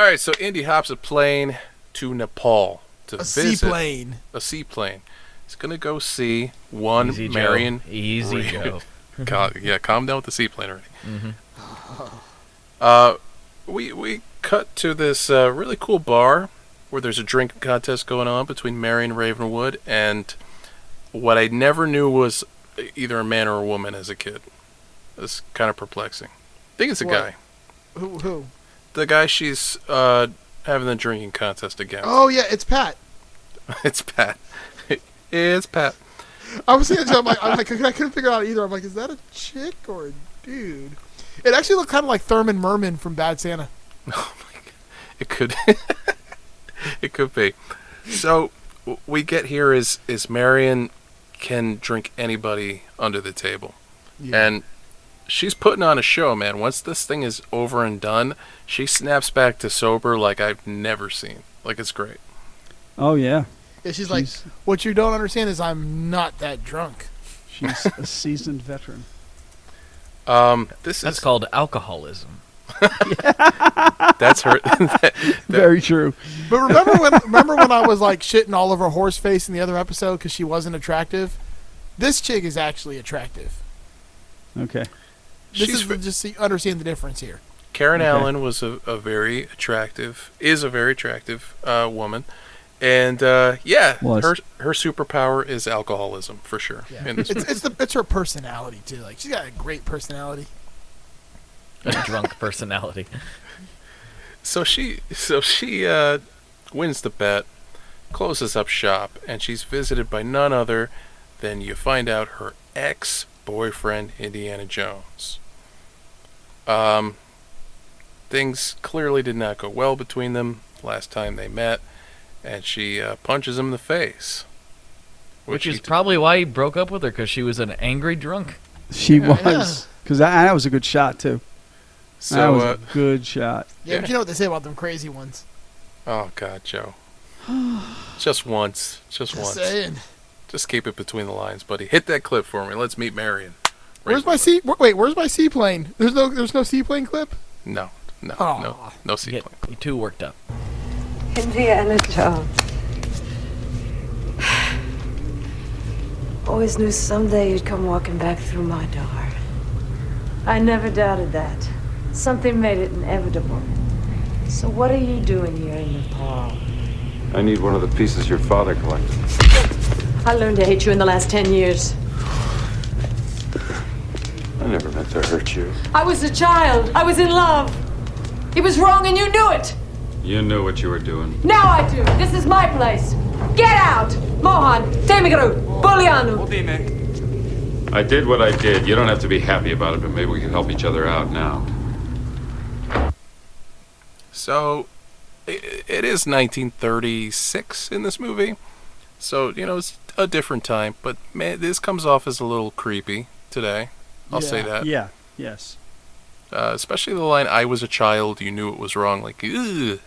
All right, so Indy hops a plane to Nepal to A visit seaplane. A seaplane. He's gonna go see one Easy, Joe. Marion. Easy, Reed. Joe. God, yeah, calm down with the seaplane already. Mm-hmm. Uh, we we cut to this uh, really cool bar where there's a drinking contest going on between Marion Ravenwood and what I never knew was either a man or a woman as a kid. It's kind of perplexing. I think it's a What? guy. Who? who? The guy she's uh, having the drinking contest against. Oh yeah, it's Pat. it's Pat. it's Pat. I was thinking, I'm like, I'm like, I couldn't figure it out either. I'm like, is that a chick or a dude? It actually looked kind of like Thurman Merman from Bad Santa. Oh my god, It could. it could be. So w- we get here is is Marion can drink anybody under the table, Yeah. and she's putting on a show, man. Once this thing is over and done, she snaps back to sober like I've never seen. Like it's great. Oh yeah. Yeah, she's like, what you don't understand is I'm not that drunk. She's a seasoned veteran. Um, this That's is called alcoholism. that's her. that- Very true. But remember when remember when I was like shitting all over Horseface in the other episode because she wasn't attractive? This chick is actually attractive. Okay. This She's is ve- just so you understand the difference here. Karen Okay. Allen was a, a very attractive, is a very attractive uh, woman, and uh, yeah, Was. her her superpower is alcoholism for sure. Yeah. It's it's the it's her personality too. Like she's got a great personality. A drunk personality. So she so she uh, wins the bet, closes up shop, and she's visited by none other than you find out her ex boyfriend Indiana Jones. Um, things clearly did not go well between them last time they met, and she uh, punches him in the face. Which he is t- probably why he broke up with her, because she was an angry drunk. She Yeah. was because that, that was a good shot too. that was Uh, a good shot. Yeah, Yeah. but you know what they say about them crazy ones. oh God, Joe. just once, just Just once. saying. Just keep it between the lines, buddy. Hit that clip for me. Let's meet Marion. Where's my sea? Wait, where's my seaplane? There's no there's no seaplane clip. No, no, Aw. no, no You get you too worked up. Indiana Jones. Uh, always knew someday you'd come walking back through my door. I never doubted that. Something made it inevitable. So what are you doing here in Nepal? I need one of the pieces your father collected. I learned to hate you in the last ten years. I never meant to hurt you. I was a child. I was in love. He was wrong and you knew it. You knew what you were doing. Now I do. This is my place. Get out! Mohan, Temigru, Bulianu. I did what I did. You don't have to be happy about it, but maybe we can help each other out now. So, it is 1936 in this movie. So, you know, it's a different time, but man, this comes off as a little creepy today. I'll say that. Yeah. Yes. Uh, especially the line, I was a child, you knew it was wrong. Like, ugh.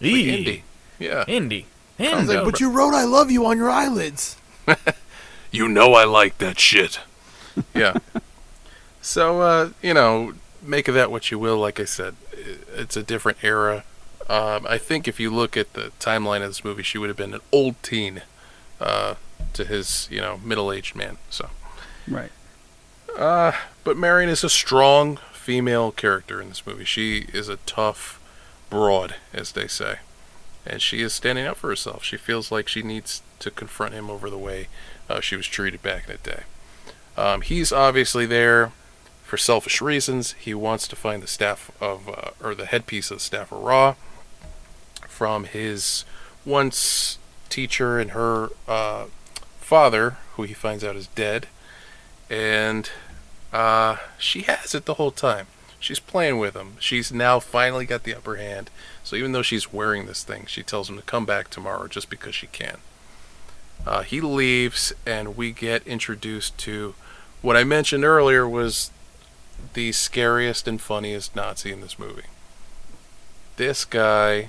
Like Eee. Indy. Yeah. Indy. He's Indy. like, but you wrote "I love you" on your eyelids. You know I like that shit. yeah. So, uh, you know, make of that what you will. Like I said, it's a different era. Um, I think if you look at the timeline of this movie, she would have been an old teen uh, to his, you know, middle-aged man. So, Right. uh, but Marion is a strong female character in this movie. She is a tough broad, as they say, and she is standing up for herself. She feels like she needs to confront him over the way uh, she was treated back in the day. Um, he's obviously there for selfish reasons. He wants to find the staff of, uh, or the headpiece of the staff of Ra from his once teacher and her uh, father, who he finds out is dead. And uh, she has it the whole time. She's playing with him. She's now finally got the upper hand. So even though she's wearing this thing, she tells him to come back tomorrow just because she can. Uh, he leaves, and we get introduced to what I mentioned earlier was the scariest and funniest Nazi in this movie. This guy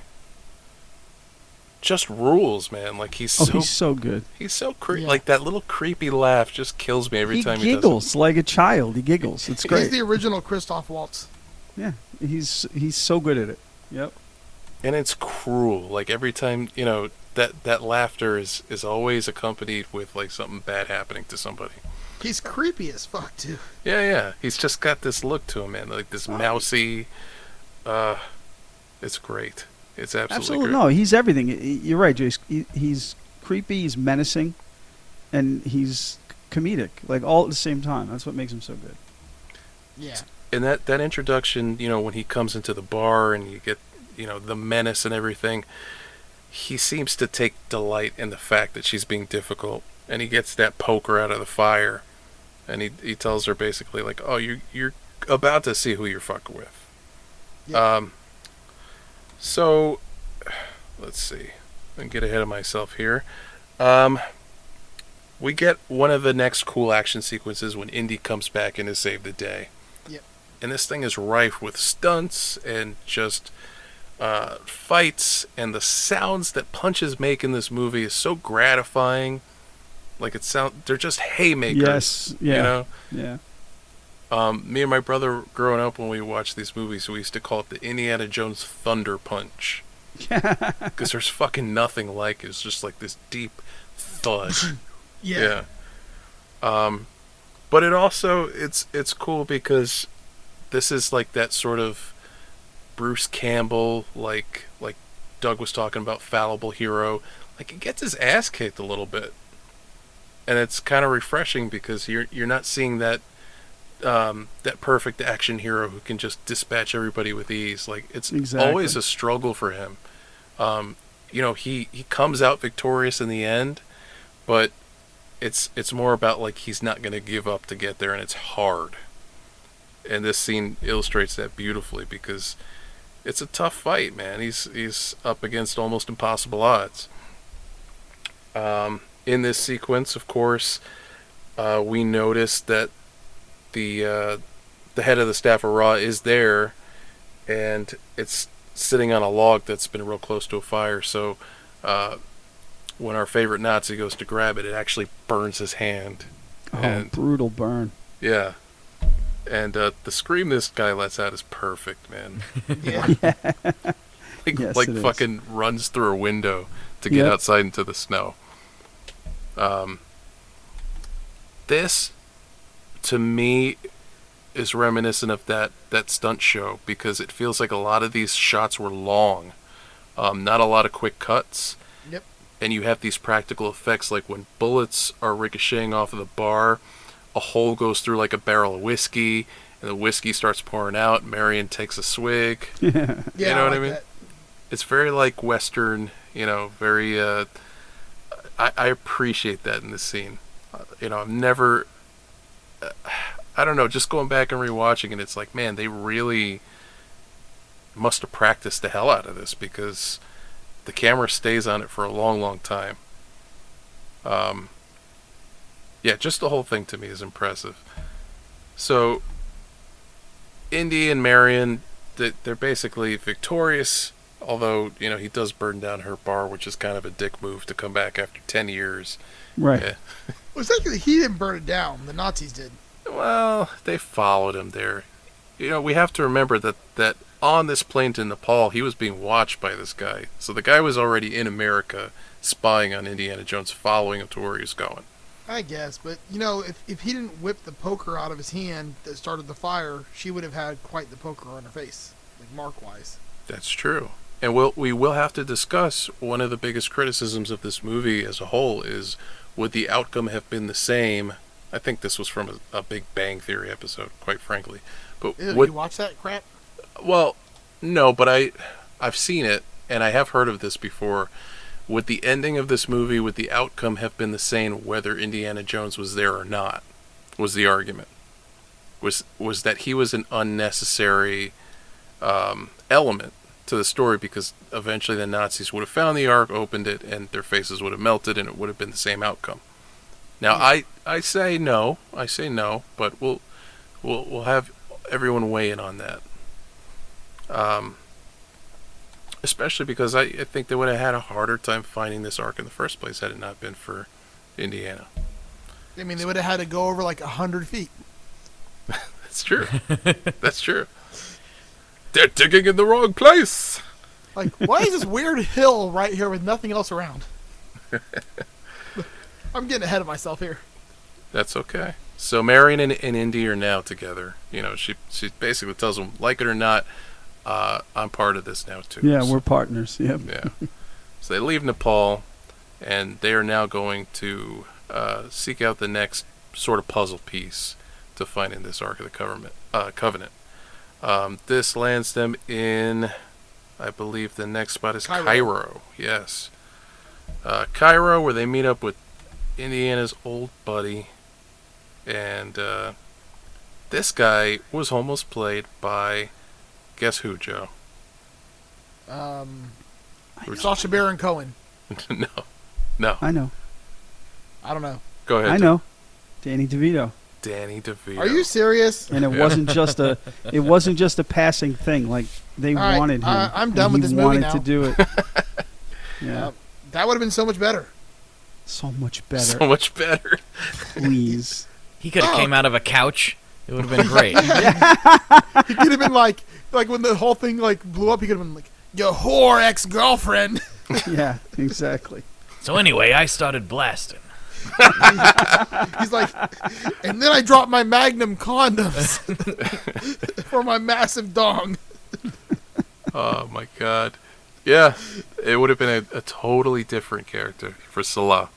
just rules, man. Like he's Oh, so he's so good. he's so creepy. Yeah. like that little creepy laugh just kills me every he time he giggles like a child. He giggles. It's great. He's the original Christoph Waltz. yeah. He's he's so good at it. Yep. he does it. And it's cruel. Like every time, you know, that that laughter is is always accompanied with like something bad happening to somebody. He's creepy as fuck too. Yeah, yeah. He's just got this look to him, man. Like this mousy. Uh, it's great. It's absolutely, Absolutely. No, he's everything. Y- y- You're right, Jace. He, he's creepy. He's menacing, and he's comedic. Like all at the same time. That's what makes him so good. Yeah. and that that introduction, you know, when he comes into the bar and you get, you know, the menace and everything, he seems to take delight in the fact that she's being difficult, and he gets that poker out of the fire, and he he tells her basically like, "Oh, you you're about to see who you're fucking with." Yeah. Um. So, let's see. And get ahead of myself here. Um. We get one of the next cool action sequences when Indy comes back in to save the day and this thing is rife with stunts and just uh, fights and the sounds that punches make in this movie is so gratifying like it sound they're just haymakers Yes, yeah. you know Yeah. Um, me and my brother growing up when we watched these movies we used to call it the indiana jones thunder punch because there's fucking nothing like it it's just like this deep thud Yeah. yeah. Um, but it also it's it's cool because this is like that sort of Bruce Campbell, like like Doug was talking about, fallible hero. Like he gets his ass kicked a little bit, and it's kind of refreshing because you're you're not seeing that um, that perfect action hero who can just dispatch everybody with ease. Like it's Exactly. always a struggle for him. Um, you know, he he comes out victorious in the end, but it's it's more about like he's not going to give up to get there, and it's hard. And this scene illustrates that beautifully because it's a tough fight, man. He's he's up against almost impossible odds. Um, in this sequence, of course, uh, we notice that the uh, the head of the staff of Ra is there, and it's sitting on a log that's been real close to a fire. So uh, when our favorite Nazi goes to grab it, it actually burns his hand. Oh, And- brutal burn. Yeah. And uh, the scream this guy lets out is perfect, man. Yeah. Like, Yes, like it is. fucking runs through a window to get Yep. outside into the snow. Um, this, to me, is reminiscent of that that stunt show because it feels like a lot of these shots were long, um, not a lot of quick cuts. Yep. And you have these practical effects like when bullets are ricocheting off of the bar, a hole goes through like a barrel of whiskey, and the whiskey starts pouring out. Marion takes a swig. Yeah, You know what I like mean? that. It's very like Western, you know, very. Uh, I, I appreciate that in this scene. Uh, you know, I've never. I don't know. Just going back and rewatching it, it's like, man, they really must have practiced the hell out of this because the camera stays on it for a long, long time. Um, yeah, just the whole thing to me is impressive. So, Indy and Marion, they- they're basically victorious. Although you know he does burn down her bar, which is kind of a dick move to come back after ten years. Right. Yeah. Well, it's actually he didn't burn it down. The Nazis did. Well, they followed him there. You know, we have to remember that that on this plane to Nepal, he was being watched by this guy. So the guy was already in America, spying on Indiana Jones, following him to where he was going. I guess, but you know, if, if he didn't whip the poker out of his hand that started the fire, she would have had quite the poker on her face, like mark wise. That's true. And we'll, we will have to discuss one of the biggest criticisms of this movie as a whole is would the outcome have been the same? I think this was from a, a Big Bang Theory episode, quite frankly. But Ew, would you watch that crap? Well, no, but I I've seen it and I have heard of this before. Would the ending of this movie, would the outcome have been the same whether Indiana Jones was there or not? Was the argument was was that he was an unnecessary um, element to the story because eventually the Nazis would have found the Ark, opened it, and their faces would have melted, and it would have been the same outcome. Now, I I say no, I say no, but we'll we'll we'll have everyone weigh in on that. Um, especially because I, I think they would have had a harder time finding this ark in the first place had it not been for Indiana. I mean, they would have had to go over like a hundred feet. That's true. That's true. They're digging in the wrong place. Like, why is this weird hill right here with nothing else around? I'm getting ahead of myself here. That's okay. So Marion and, and Indy are now together. You know, she she basically tells them, like it or not, uh, I'm part of this now too. Yeah, So- we're partners. Yep. Yeah. so they leave Nepal, and they are now going to uh, seek out the next sort of puzzle piece to find in this Ark of the Covenant. Uh, Covenant. Um, this lands them in, I believe, the next spot is Cairo. Cairo. Yes, uh, Cairo, where they meet up with Indiana's old buddy, and uh, this guy was almost played by, guess who, Joe? Um, I know. Sacha Baron Cohen. no, no. I know. I don't know. Go ahead. I know. Danny DeVito. Danny DeVito. Are you serious? And it Yeah. wasn't just a it wasn't just a passing thing. Like they All right, wanted him. I- I'm and done with he this movie wanted now. to do it. Yeah. Uh, that would have been so much better. so much better. so much better? Please. He could have Oh. came out of a couch. It would have been great. He could have been like, like when the whole thing like blew up. He could have been like, "Your whore ex girlfriend." yeah, exactly. so anyway, I started blasting. He's like, and then I dropped my Magnum condoms for my massive dong. Oh my god. Yeah, it would have been a, a totally different character for Sallah.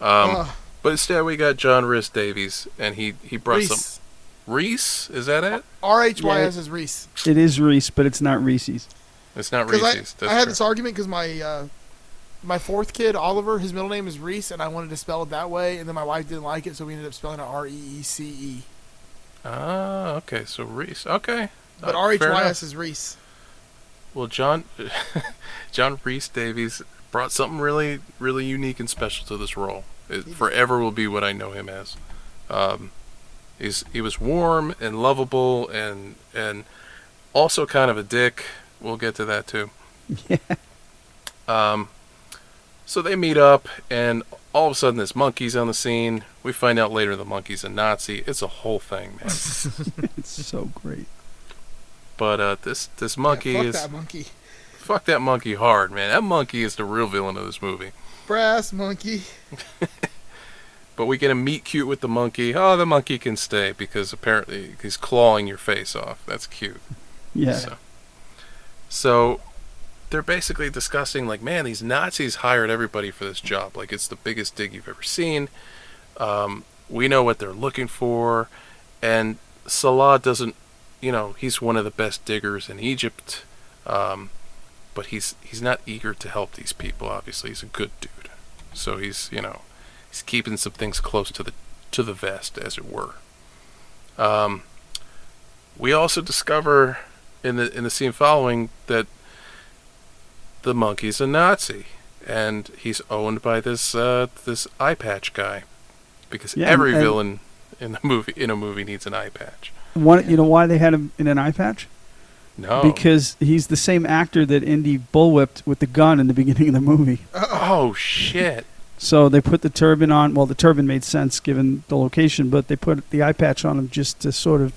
Um, Ugh, but instead we got John Rhys Davies, and he he brought some Reese. Reese. Is that it? R H Y Yeah. Is Reese. It is Reese, but it's not Reese's. It's not Because Reese's. I, I had true. this argument because my uh, my fourth kid Oliver, his middle name is Reese, and I wanted to spell it that way, and then my wife didn't like it, so we ended up spelling it R E E C E. Ah, okay. So Reese. Okay. But R H fair Y enough. S is Reese. Well, John, John Rhys Davies brought something really, really unique and special to this role. It forever will be what I know him as. Um, he's he was warm and lovable and and also kind of a dick. We'll get to that too. Yeah. Um, so they meet up, and all of a sudden, this monkey's on the scene. We find out later the monkey's a Nazi. It's a whole thing, man. It's so great. but uh, this this monkey yeah, fuck is that monkey. fuck that monkey hard, man. That monkey is the real villain of this movie. Brass monkey. But we get a meet cute with the monkey. Oh, the monkey can stay because apparently he's clawing your face off. That's cute. Yeah. So, so they're basically discussing like, man, these Nazis hired everybody for this job. Like it's the biggest dig you've ever seen. Um, we know what they're looking for, and Sallah doesn't, you know, he's one of the best diggers in Egypt, um, but he's he's not eager to help these people. Obviously, he's a good dude, so he's you know, he's keeping some things close to the to the vest, as it were. Um, we also discover in the in the scene following that the monkey's a Nazi, and he's owned by this uh, this eye patch guy, because Yeah, every and- villain in the movie in a movie needs an eye patch. One, you know why they had him in an eye patch? No, Because he's the same actor that Indy bullwhipped with the gun in the beginning of the movie. oh shit, So they put the turban on. Well, the turban made sense given the location, but they put the eye patch on him just to sort of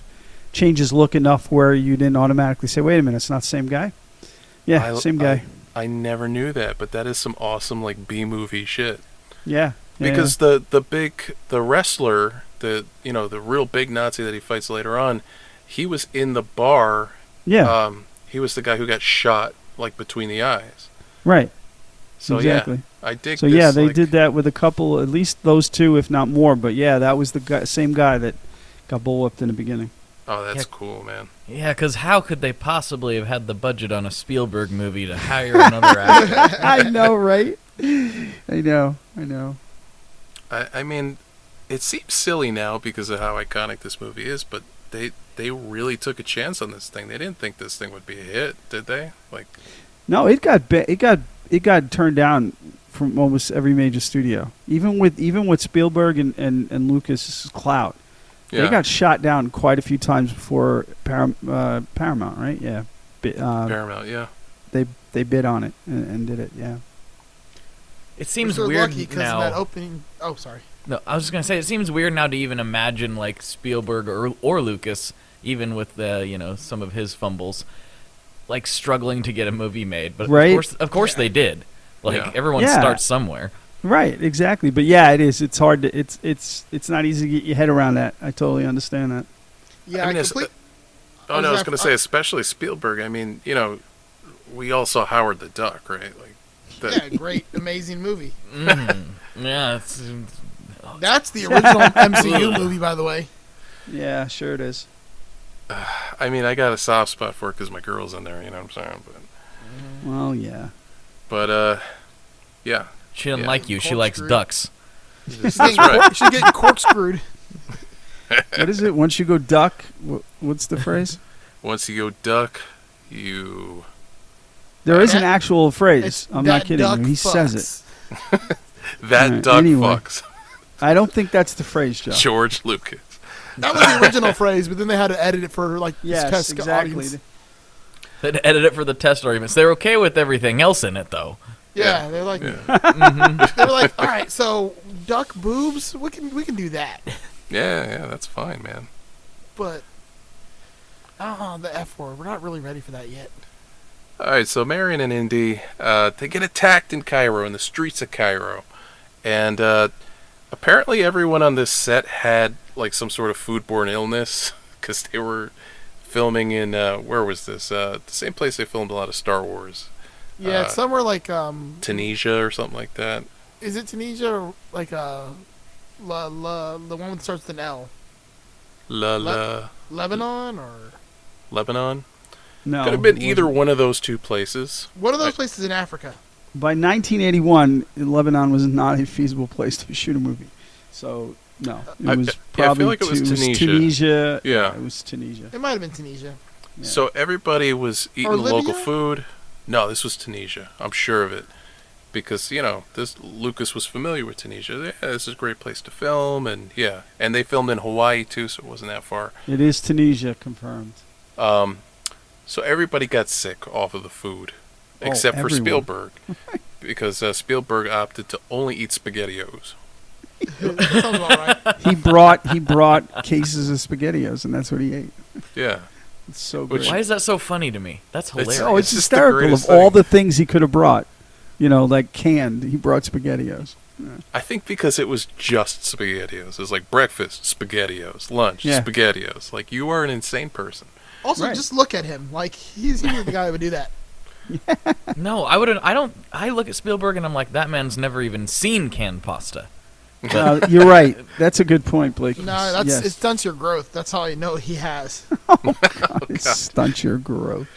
change his look enough where you didn't automatically say, "Wait a minute, it's not the same guy." Yeah, I- same guy. I never knew that, but that is some awesome like B movie shit. yeah, yeah, because the the big the wrestler the you know the real big Nazi that he fights later on, he was in the bar. yeah, Um, he was the guy who got shot like between the eyes. right, So exactly. yeah, I dig. So this, yeah, they like- did that with a couple, at least those two, if not more. But yeah, that was the guy, same guy that got bullwhipped in the beginning. Oh, that's Yeah. cool, man. Yeah, because how could they possibly have had the budget on a Spielberg movie to hire another actor? I know, right? I know, I know. I I mean, it seems silly now because of how iconic this movie is, but they they really took a chance on this thing. They didn't think this thing would be a hit, did they? Like, No, it got ba- it got it got turned down from almost every major studio. Even with even with Spielberg and and, and Lucas Clout, yeah, they got shot down quite a few times before Param- uh, Paramount, right? Yeah, Bi- uh, Paramount, yeah. they they bid on it and, and did it. Yeah. It seems We're so weird lucky 'cause now. of that opening. Oh, sorry. No, I was just gonna say it seems weird now to even imagine like Spielberg or or Lucas, even with the you know some of his fumbles, like struggling to get a movie made. But Right. of course, of course they did. Like Yeah. everyone Yeah. starts somewhere. Right, exactly. But yeah, it is. It's hard to. It's it's it's not easy to get your head around that. I totally understand that. Yeah, I mean, I it's- complete, Oh no, I was was going to say, especially Spielberg. I mean, you know, we all saw Howard the Duck, right? Like, the, yeah, great, amazing movie. Mm. yeah, it's, That's the original MCU movie, by the way. Yeah, sure it is. I mean, I got a soft spot for it because my girl's in there. You know what I'm saying? But, Well, yeah. but uh, yeah, she doesn't Yeah. like you. She likes Corkscrew. ducks. that's right. She's getting corkscrewed. What is it? Once you go duck, what's the phrase? Once you go duck, you There is an actual phrase. I'm not kidding duck you. He says it. that Alright, duck anyway. fucks I don't think that's the phrase, Joe. George Lucas. That was the original phrase, but then they had to edit it for like this Yes, test exactly. audience. They'd edit it for the test arguments. They're okay with everything else in it though. Yeah, they're like Yeah, they were like, all right, so duck boobs, we can we can do that, yeah, yeah. That's fine, man. but oh, the F word, we're not really ready for that yet. All right, so Marion and Indy, uh, they get attacked in Cairo, in the streets of Cairo, and uh, apparently everyone on this set had like some sort of foodborne illness because they were filming in uh, where was this? Uh, the same place they filmed a lot of Star Wars, Yeah, Uh, it's somewhere like um, Tunisia or something like that. is it Tunisia or like uh, la, la, the one that starts with an L, La Le- La Lebanon or Lebanon. No. Could have been either one of those two places. what are those I- places in Africa? By 1981, Lebanon was not a feasible place to shoot a movie. So, no. It I- was yeah, I feel probably like it was Tu- Tunisia. Tunisia. Yeah. It was Tunisia. It might have been Tunisia. Yeah. So everybody was eating local Libya? food. No, this was Tunisia. I'm sure of it. Because, you know, this Lucas was familiar with Tunisia. Yeah, this is a great place to film and yeah. And they filmed in Hawaii too, so it wasn't that far. It is Tunisia, confirmed. Um so everybody got sick off of the food. Oh, Except for. Spielberg. because uh, Spielberg opted to only eat spaghettios. that sounds about right. He brought he brought cases of SpaghettiOs, and that's what he ate. Yeah. It's so Which- great. Why is that so funny to me? That's It's- hilarious. oh, it's, it's hysterical of greatest all the things he could have brought. You know, like canned. He brought SpaghettiOs. I think because it was just SpaghettiOs. It was like breakfast, SpaghettiOs, lunch, Yeah. SpaghettiOs. Like you are an insane person. Also, Right. just look at him. Like he's he's the guy that would do that. No, I wouldn't. I don't. I look at Spielberg and I'm like, that man's never even seen canned pasta. Uh, you're right. That's a good point, Blake. No, that's yes. it stunts your growth. That's how I know he has. It stunts your growth.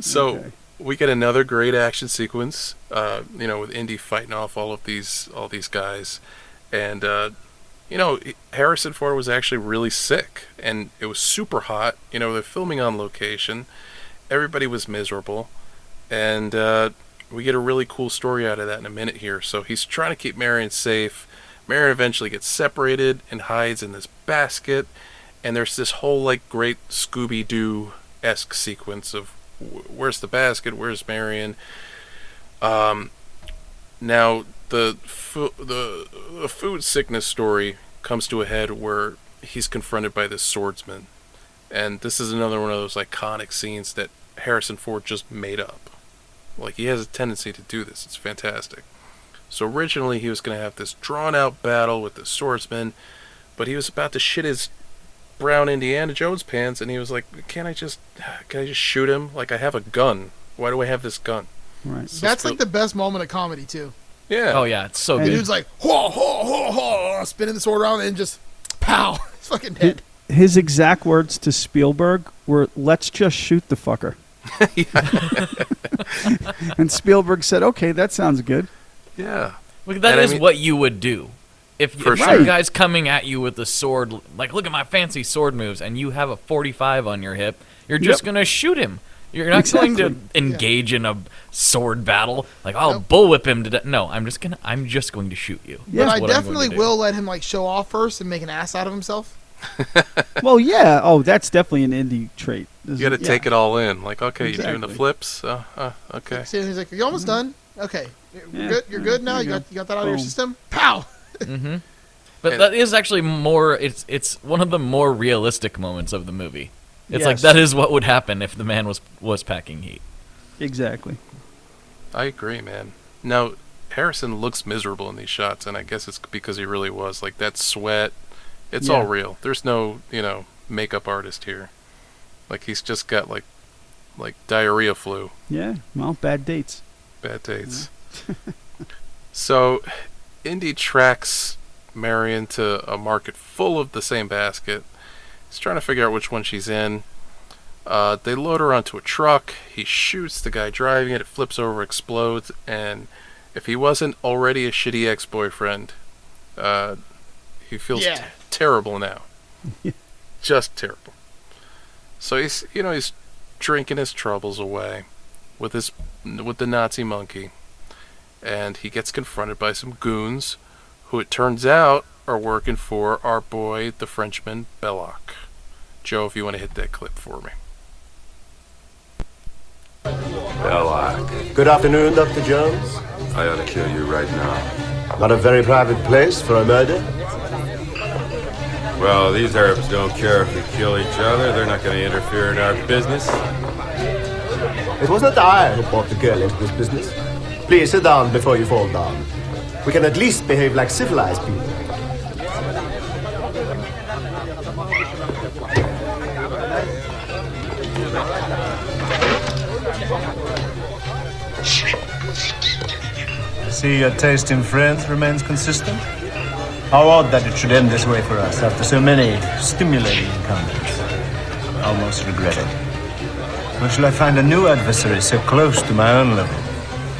So Okay. we get another great action sequence. Uh, you know, with Indy fighting off all of these all these guys, and uh, you know Harrison Ford was actually really sick, and it was super hot. You know, they're filming on location. Everybody was miserable, and uh, we get a really cool story out of that in a minute here. So he's trying to keep Marion safe. Marion eventually gets separated and hides in this basket, and there's this whole like great Scooby Doo esque sequence of where's the basket, where's Marion. Um, now the fu- the the food sickness story comes to a head where he's confronted by this swordsman, and this is another one of those iconic scenes that Harrison Ford just made up. Like he has a tendency to do this. It's fantastic. So originally he was going to have this drawn out battle with the swordsman, but he was about to shit his brown Indiana Jones pants, and he was like, "Can't I just, can I just shoot him? Like I have a gun. Why do I have this gun?" Right. So That's Spiel- like the best moment of comedy too. yeah. Oh yeah, it's so good. And The good. dude's like, ho, ho, ho, ho, spinning the sword around and just pow, fucking dead. His exact words to Spielberg were, "Let's just shoot the fucker." and Spielberg said, "Okay, that sounds good." Yeah. Look, that And I mean- what you would do. If, For if sure. some guy's coming at you with a sword, like, look at my fancy sword moves, and you have a 45 on your hip, you're just Yep. going to shoot him. You're not going to Exactly. engage in a sword battle. Like, I'll Nope. bullwhip him to death. No, I'm just gonna. I'm just going to shoot you. Yeah. but I what I'm going definitely will let him like show off first and make an ass out of himself. Well, yeah. Oh, that's definitely an Indy trait. You got to yeah. take it all in. Like, okay, you're doing the flips. Uh, uh, okay. See, he's like, "You're almost done. Okay, you're Yeah. good. You're good now. there You you got you got that out of your system. Pow." hmm But And- that is actually more. It's it's one of the more realistic moments of the movie. It's like that is what would happen if the man was was packing heat. Exactly. I agree, man. Now, Harrison looks miserable in these shots, and I guess it's because he really was. Like, that sweat, it's all real. There's no, you know, makeup artist here. Like, he's just got, like, like diarrhea flu. Yeah. Well, bad dates. Bad dates. so, Indy tracks Marion to a market full of the same basket. He's trying to figure out which one she's in. Uh, they load her onto a truck. He shoots the guy driving it. It flips over, explodes, and if he wasn't already a shitty ex-boyfriend, uh, he feels Yeah. t- terrible now. Just terrible. So he's, you know, he's drinking his troubles away with his with the Nazi monkey, and he gets confronted by some goons, who it turns out are working for our boy, the Frenchman Belloq. Joe, if you want to hit that clip for me. Belloq. Good afternoon, Dr. Jones. I ought to kill you right now. Not a very private place for a murder. Well, these Arabs don't care if we kill each other. They're not going to interfere in our business. It was not I who brought the girl into this business. Please sit down before you fall down. We can at least behave like civilized people. See, your taste in friends remains consistent. How odd that it should end this way for us after so many stimulating encounters. Almost regret it. Where shall I find a new adversary so close to my own level?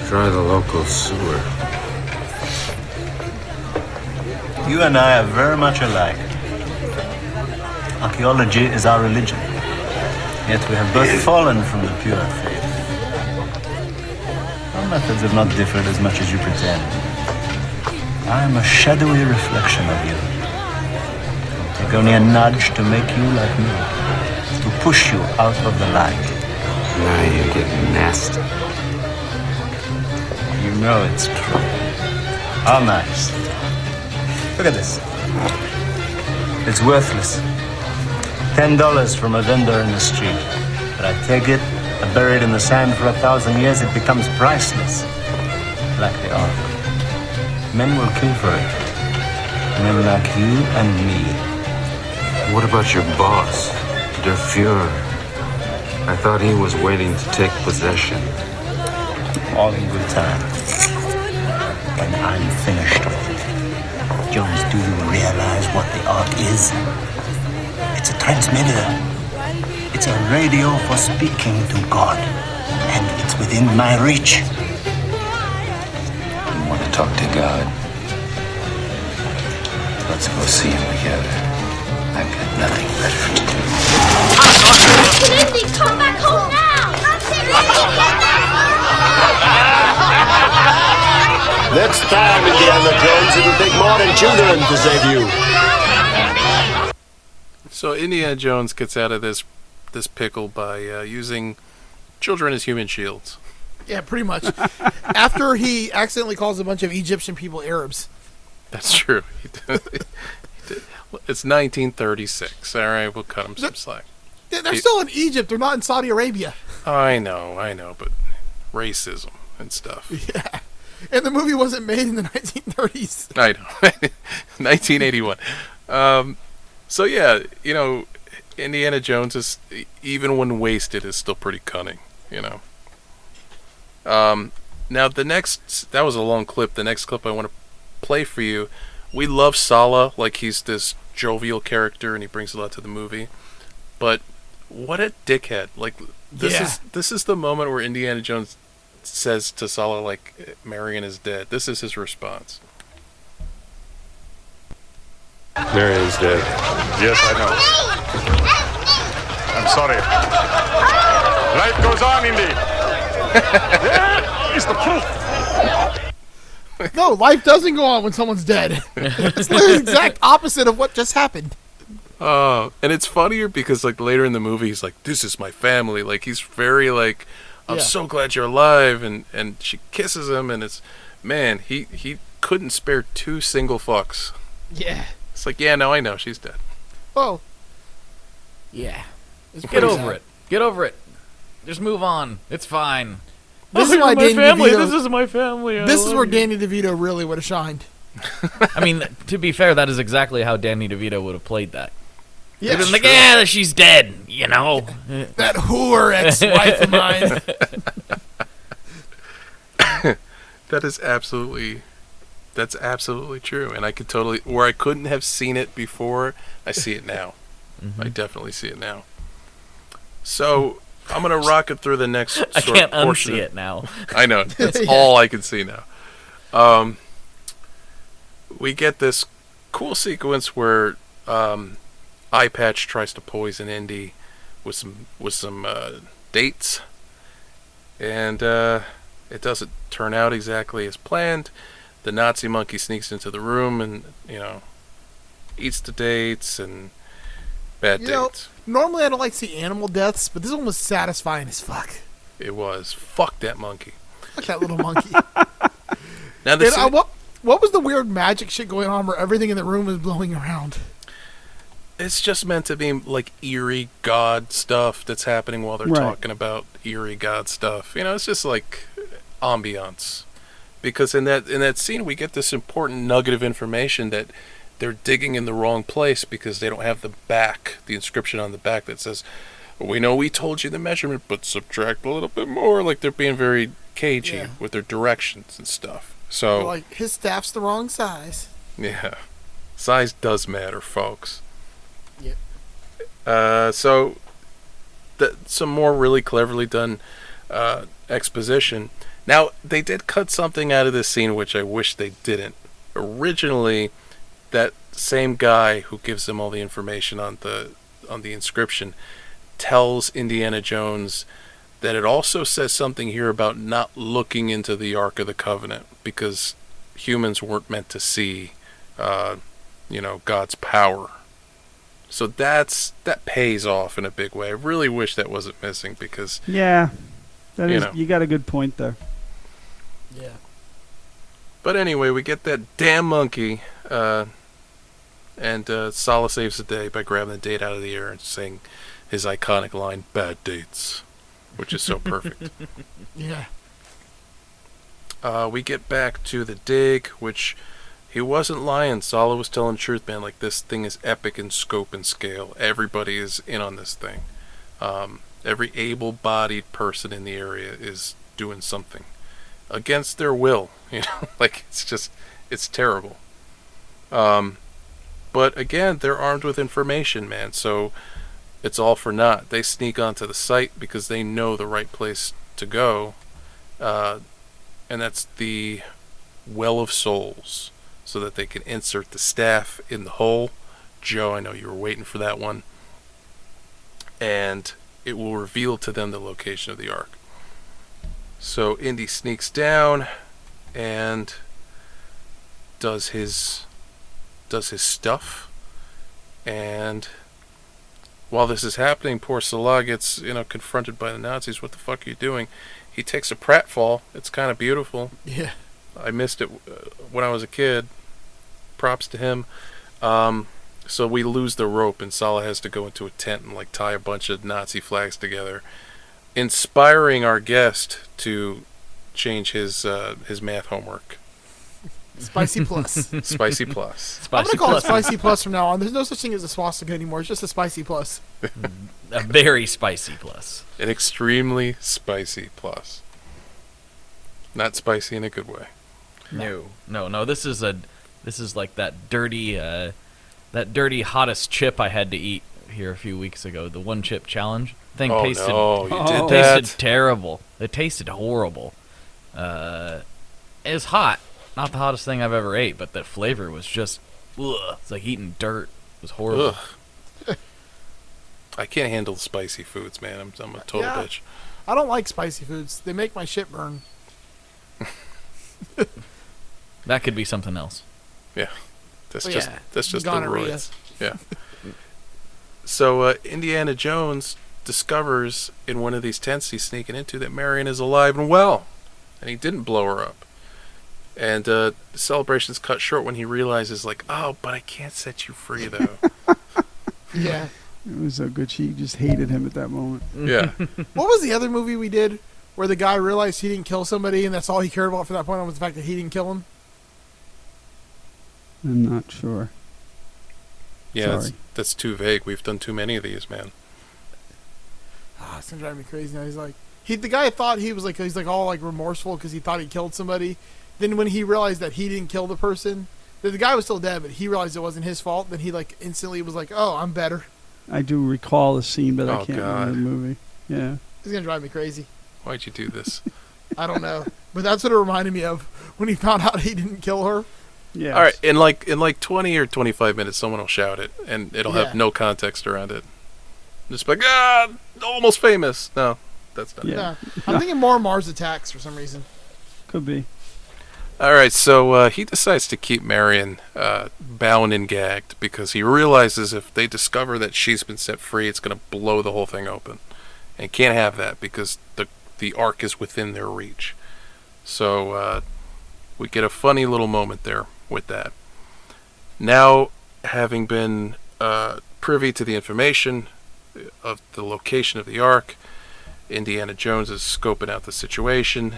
Try the local sewer. You and I are very much alike. Archaeology is our religion. Yet we have both fallen from the pure faith. Our methods have not differed as much as you pretend. I am a shadowy reflection of you. I'll take only a nudge to make you like me, to push you out of the light. Now you're getting nasty. You know it's true. How nice. Look at this. It's worthless. Ten dollars from a vendor in the street. But I take it, I bury it in the sand for a thousand years, it becomes priceless. Like the ark. Men will kill for it. Men like you and me. What about your boss, Der Fuhrer? I thought he was waiting to take possession. All in good time. When I'm finished with it. is? It's a transmitter. It's a radio for speaking to God. And it's within my reach. You want to talk to God? Let's go see him together. I've got nothing better to do. Lindy, come back home now! Next time, Indiana Jones, it'll take more than children to save you. So Indiana Jones gets out of this this pickle by uh, using children as human shields. Yeah, pretty much. After he accidentally calls a bunch of Egyptian people Arabs. That's true. He did- he did. It's 1936. All right, we'll cut him some slack. They- They're He- still in Egypt. They're not in Saudi Arabia. I know, I know, but racism and stuff. Yeah. And the movie wasn't made in the 1930s. I know. 1981. Um, so yeah, you know, Indiana Jones is even when wasted is still pretty cunning. You know. Um, now the next that was a long clip. The next clip I want to play for you. We love Sallah like he's this jovial character and he brings a lot to the movie, but what a dickhead! Like this Yeah. is this is the moment where Indiana Jones says to Sallah like Marion is dead. This is his response. Marion's dead. Yes, I know. I'm sorry. Life goes on, indeed. there is the proof. No, life doesn't go on when someone's dead. it's the exact opposite of what just happened. Oh, and it's funnier because like later in the movie, he's like, "This is my family." Like he's very like, "I'm Yeah. so glad you're alive," and and she kisses him, and it's, man, he he couldn't spare two single fucks. Yeah. It's like, yeah, no, I know she's dead. Well, Yeah. it's Get over sad. it. Get over it. Just move on. It's fine. This Oh, is why my Danny family. DeVito- This is my family. I This is where you. Danny DeVito really would have shined. I mean, to be fair, that is exactly how Danny DeVito would have played that. Yeah, He'd been like, yeah, she's dead. You know. that whore ex-wife of mine. That is absolutely, that's absolutely true, and I could totally where I couldn't have seen it before, I see it now. I definitely see it now. So I'm gonna rocket through the next. I sort can't of portion unsee of- it now. I know. That's Yeah. all I can see now. Um, we get this cool sequence where um, Eye Patch tries to poison Indy with some with some uh, dates, and uh, it doesn't turn out exactly as planned. The Nazi monkey sneaks into the room and you know eats the dates and bad You know, dates. normally I don't like to see animal deaths, but this one was satisfying as fuck. It was fuck that monkey. Fuck that little monkey. Now this. And, uh, what what was the weird magic shit going on where everything in the room was blowing around? It's just meant to be like eerie god stuff that's happening while they're Right. talking about eerie god stuff. You know, it's just like ambiance. Because in that in that scene we get this important nugget of information that they're digging in the wrong place because they don't have the back, the inscription on the back that says, "We know we told you the measurement, but subtract a little bit more." Like they're being very cagey Yeah. with their directions and stuff. So Like his staff's the wrong size. yeah. Size does matter, folks. Uh, so, some more really cleverly done uh, exposition. Now, they did cut something out of this scene which I wish they didn't. Originally, that same guy who gives them all the information on the on the inscription tells Indiana Jones that it also says something here about not looking into the Ark of the Covenant because humans weren't meant to see, uh, you know, God's power. So that's that pays off in a big way. I really wish that wasn't missing because Yeah, that You is. know. You got a good point there. Yeah. But anyway, we get that damn monkey, uh, and uh, Sallah saves the day by grabbing the date out of the air and saying his iconic line, "Bad dates," which is so perfect. Yeah. uh, we get back to the dig, which he wasn't lying. Sallah was telling truth, man. Like this thing is epic in scope and scale. Everybody is in on this thing. Um, every able-bodied person in the area is doing something against their will. You know, like it's just it's terrible. Um, But again, they're armed with information, man. So it's all for naught. They sneak onto the site because they know the right place to go, uh, and that's the Well of Souls, so that they can insert the staff in the hole. Joe, I know you were waiting for that one. And it will reveal to them the location of the Ark. So Indy sneaks down and does his does his stuff and while this is happening poor Sallah gets you know confronted by the Nazis what the fuck are you doing he takes a pratfall it's kind of beautiful Yeah. I missed it uh, when I was a kid props to him um, so we lose the rope and Sallah has to go into a tent and like tie a bunch of Nazi flags together inspiring our guest to change his uh, his math homework Spicy plus. Spicy plus. I'm gonna call it spicy plus from now on. There's no such thing as a swastika anymore. It's just a spicy plus. A very spicy plus. An extremely spicy plus. Not spicy in a good way. No, no, no. This is a, this is like that dirty, uh, that dirty hottest chip I had to eat here a few weeks ago. The one chip challenge thing Oh, tasted, no, you did it that? tasted terrible. It tasted horrible. Uh, it was hot. Not the hottest thing I've ever ate, but that flavor was just, ugh. It's like eating dirt. It was horrible. Ugh. I can't handle spicy foods, man. I'm, I'm a total Yeah. bitch. I don't like spicy foods. They make my shit burn. That could be something else. Yeah. That's just yeah. that's just Gonorrhea. the roids. Yeah. so uh, Indiana Jones discovers in one of these tents he's sneaking into that Marion is alive and well, and he didn't blow her up. And uh, the celebration's cut short when he realizes, like, oh, but I can't set you free though. Yeah. It was so good. She just hated him at that moment. Yeah. what was the other movie we did where the guy realized he didn't kill somebody and that's all he cared about from that point on was the fact that he didn't kill him? I'm not sure. yeah, that's, that's too vague. We've done too many of these, man. Ah, it's gonna drive me crazy now. He's like, he the guy thought he was like he's like all like remorseful because he thought he killed somebody. Then when he realized that he didn't kill the person, that the guy was still dead, but he realized it wasn't his fault. Then he like instantly was like, oh, I'm better. I do recall the scene, but I Oh, can't God. remember the movie. Yeah. It's gonna drive me crazy. Why'd you do this? I don't know, but that's what it reminded me of when he found out he didn't kill her. Yeah. All right, in like in like twenty or twenty five minutes, someone will shout it, and it'll Yeah. have no context around it. Just like ah, almost famous. No, that's not. it. Yeah, I'm thinking more Mars Attacks for some reason. Could be. All right, so uh, he decides to keep Marion uh, bound and gagged because he realizes if they discover that she's been set free, it's going to blow the whole thing open, and can't have that because the the Ark is within their reach. So uh, we get a funny little moment there with that. Now, having been uh, privy to the information of the location of the ark, Indiana Jones is scoping out the situation.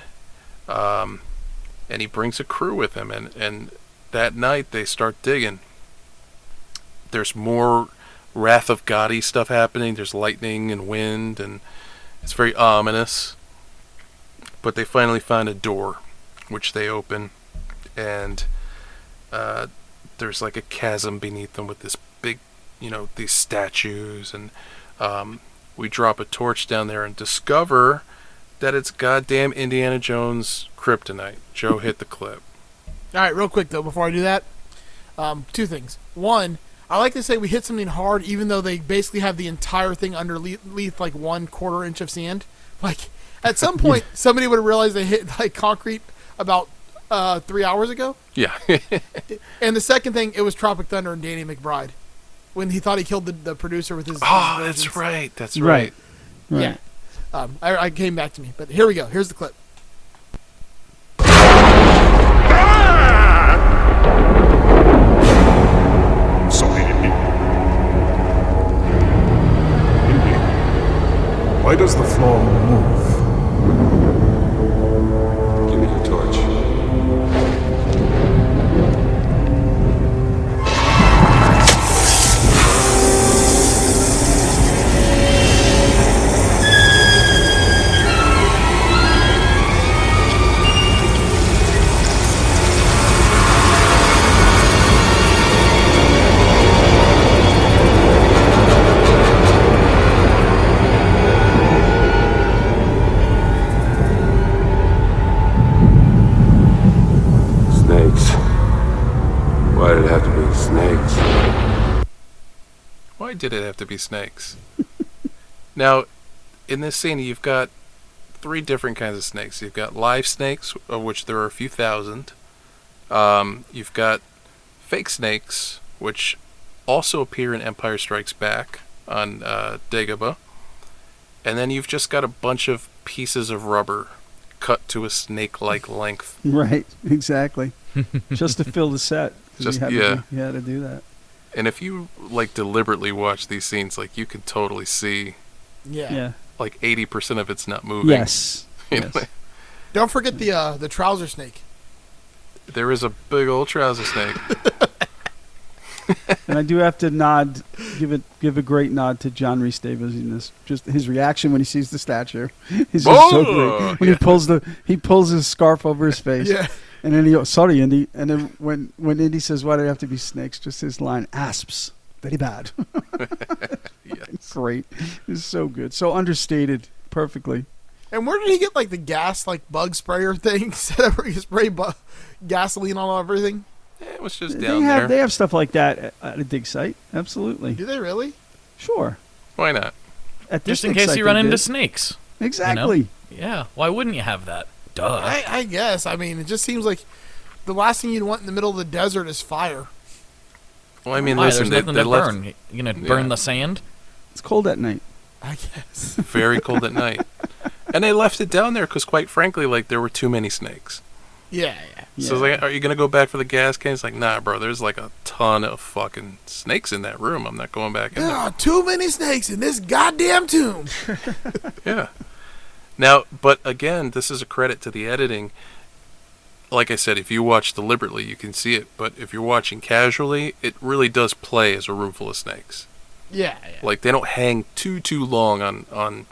Um, and he brings a crew with him and and that night they start digging there's more wrath of Gotti stuff happening there's lightning and wind and it's very ominous but they finally find a door which they open and uh, there's like a chasm beneath them with this big you know these statues and um, we drop a torch down there and discover that it's goddamn Indiana Jones kryptonite. Joe hit the clip. All right, real quick though, before I do that, um, two things. One, I like to say we hit something hard, even though they basically have the entire thing underneath like one quarter inch of sand. Like at some point, somebody would have realized they hit like concrete about uh, three hours ago. Yeah. And the second thing, it was Tropic Thunder and Danny McBride when he thought he killed the, the producer with his. Oh, his that's right. That's Right. right. Right. Yeah. Um, I, I came back to me, but here we go. Here's the clip. Sorry, Indy. Indy. Why does the floor move? Be snakes? now, in this scene, you've got three different kinds of snakes. You've got live snakes, of which there are a few thousand. Um, you've got fake snakes, which also appear in Empire Strikes Back on uh, Dagobah. And then you've just got a bunch of pieces of rubber cut to a snake-like length. Right, exactly. Just to fill the set. Just- you had yeah. To, you had to do that. And if you like deliberately watch these scenes, like you can totally see Yeah. Yeah. like 80% of it's not moving. Yes. You know, yes. Don't forget the uh, the trouser snake. There is a big old trouser snake. and I do have to nod, give it, give a great nod to John Rhys Davies in this. Just his reaction when he sees the statue is just so Oh, great. When he pulls the, he pulls his scarf over his face. Yeah. And then he goes, "Sorry, Indy." And then when when Indy says, "Why do they have to be snakes?" Just his line, "Asps, very bad." Great, it's so good, so understated, perfectly. And where did he get like the gas like bug sprayer thing set up where you spray bu- gasoline on everything? It was just They down have there. they have stuff like that at, at a dig site. Absolutely, Do they really? sure. Why not? At Just in case site you run into did. snakes. you know? Exactly. Yeah. Why wouldn't you have that? Duh. I, I guess. I mean, it just seems like the last thing you'd want in the middle of the desert is fire. Well, I mean, Why? listen, There's they, nothing they to left burn. You gonna burn Yeah. the sand? It's cold at night. I guess. very cold at night. And they left it down there because, quite frankly, like there were too many snakes. Yeah, yeah. So it's like, are you gonna go back for the gas can? It's like, nah, bro. There's like a ton of fucking snakes in that room. I'm not going back in There there. are too many snakes in this goddamn tomb. Yeah. Now, but again, this is a credit to the editing. Like I said, if you watch deliberately, you can see it. But if you're watching casually, it really does play as a room full of snakes. Yeah, yeah. Like they don't hang too too long on on.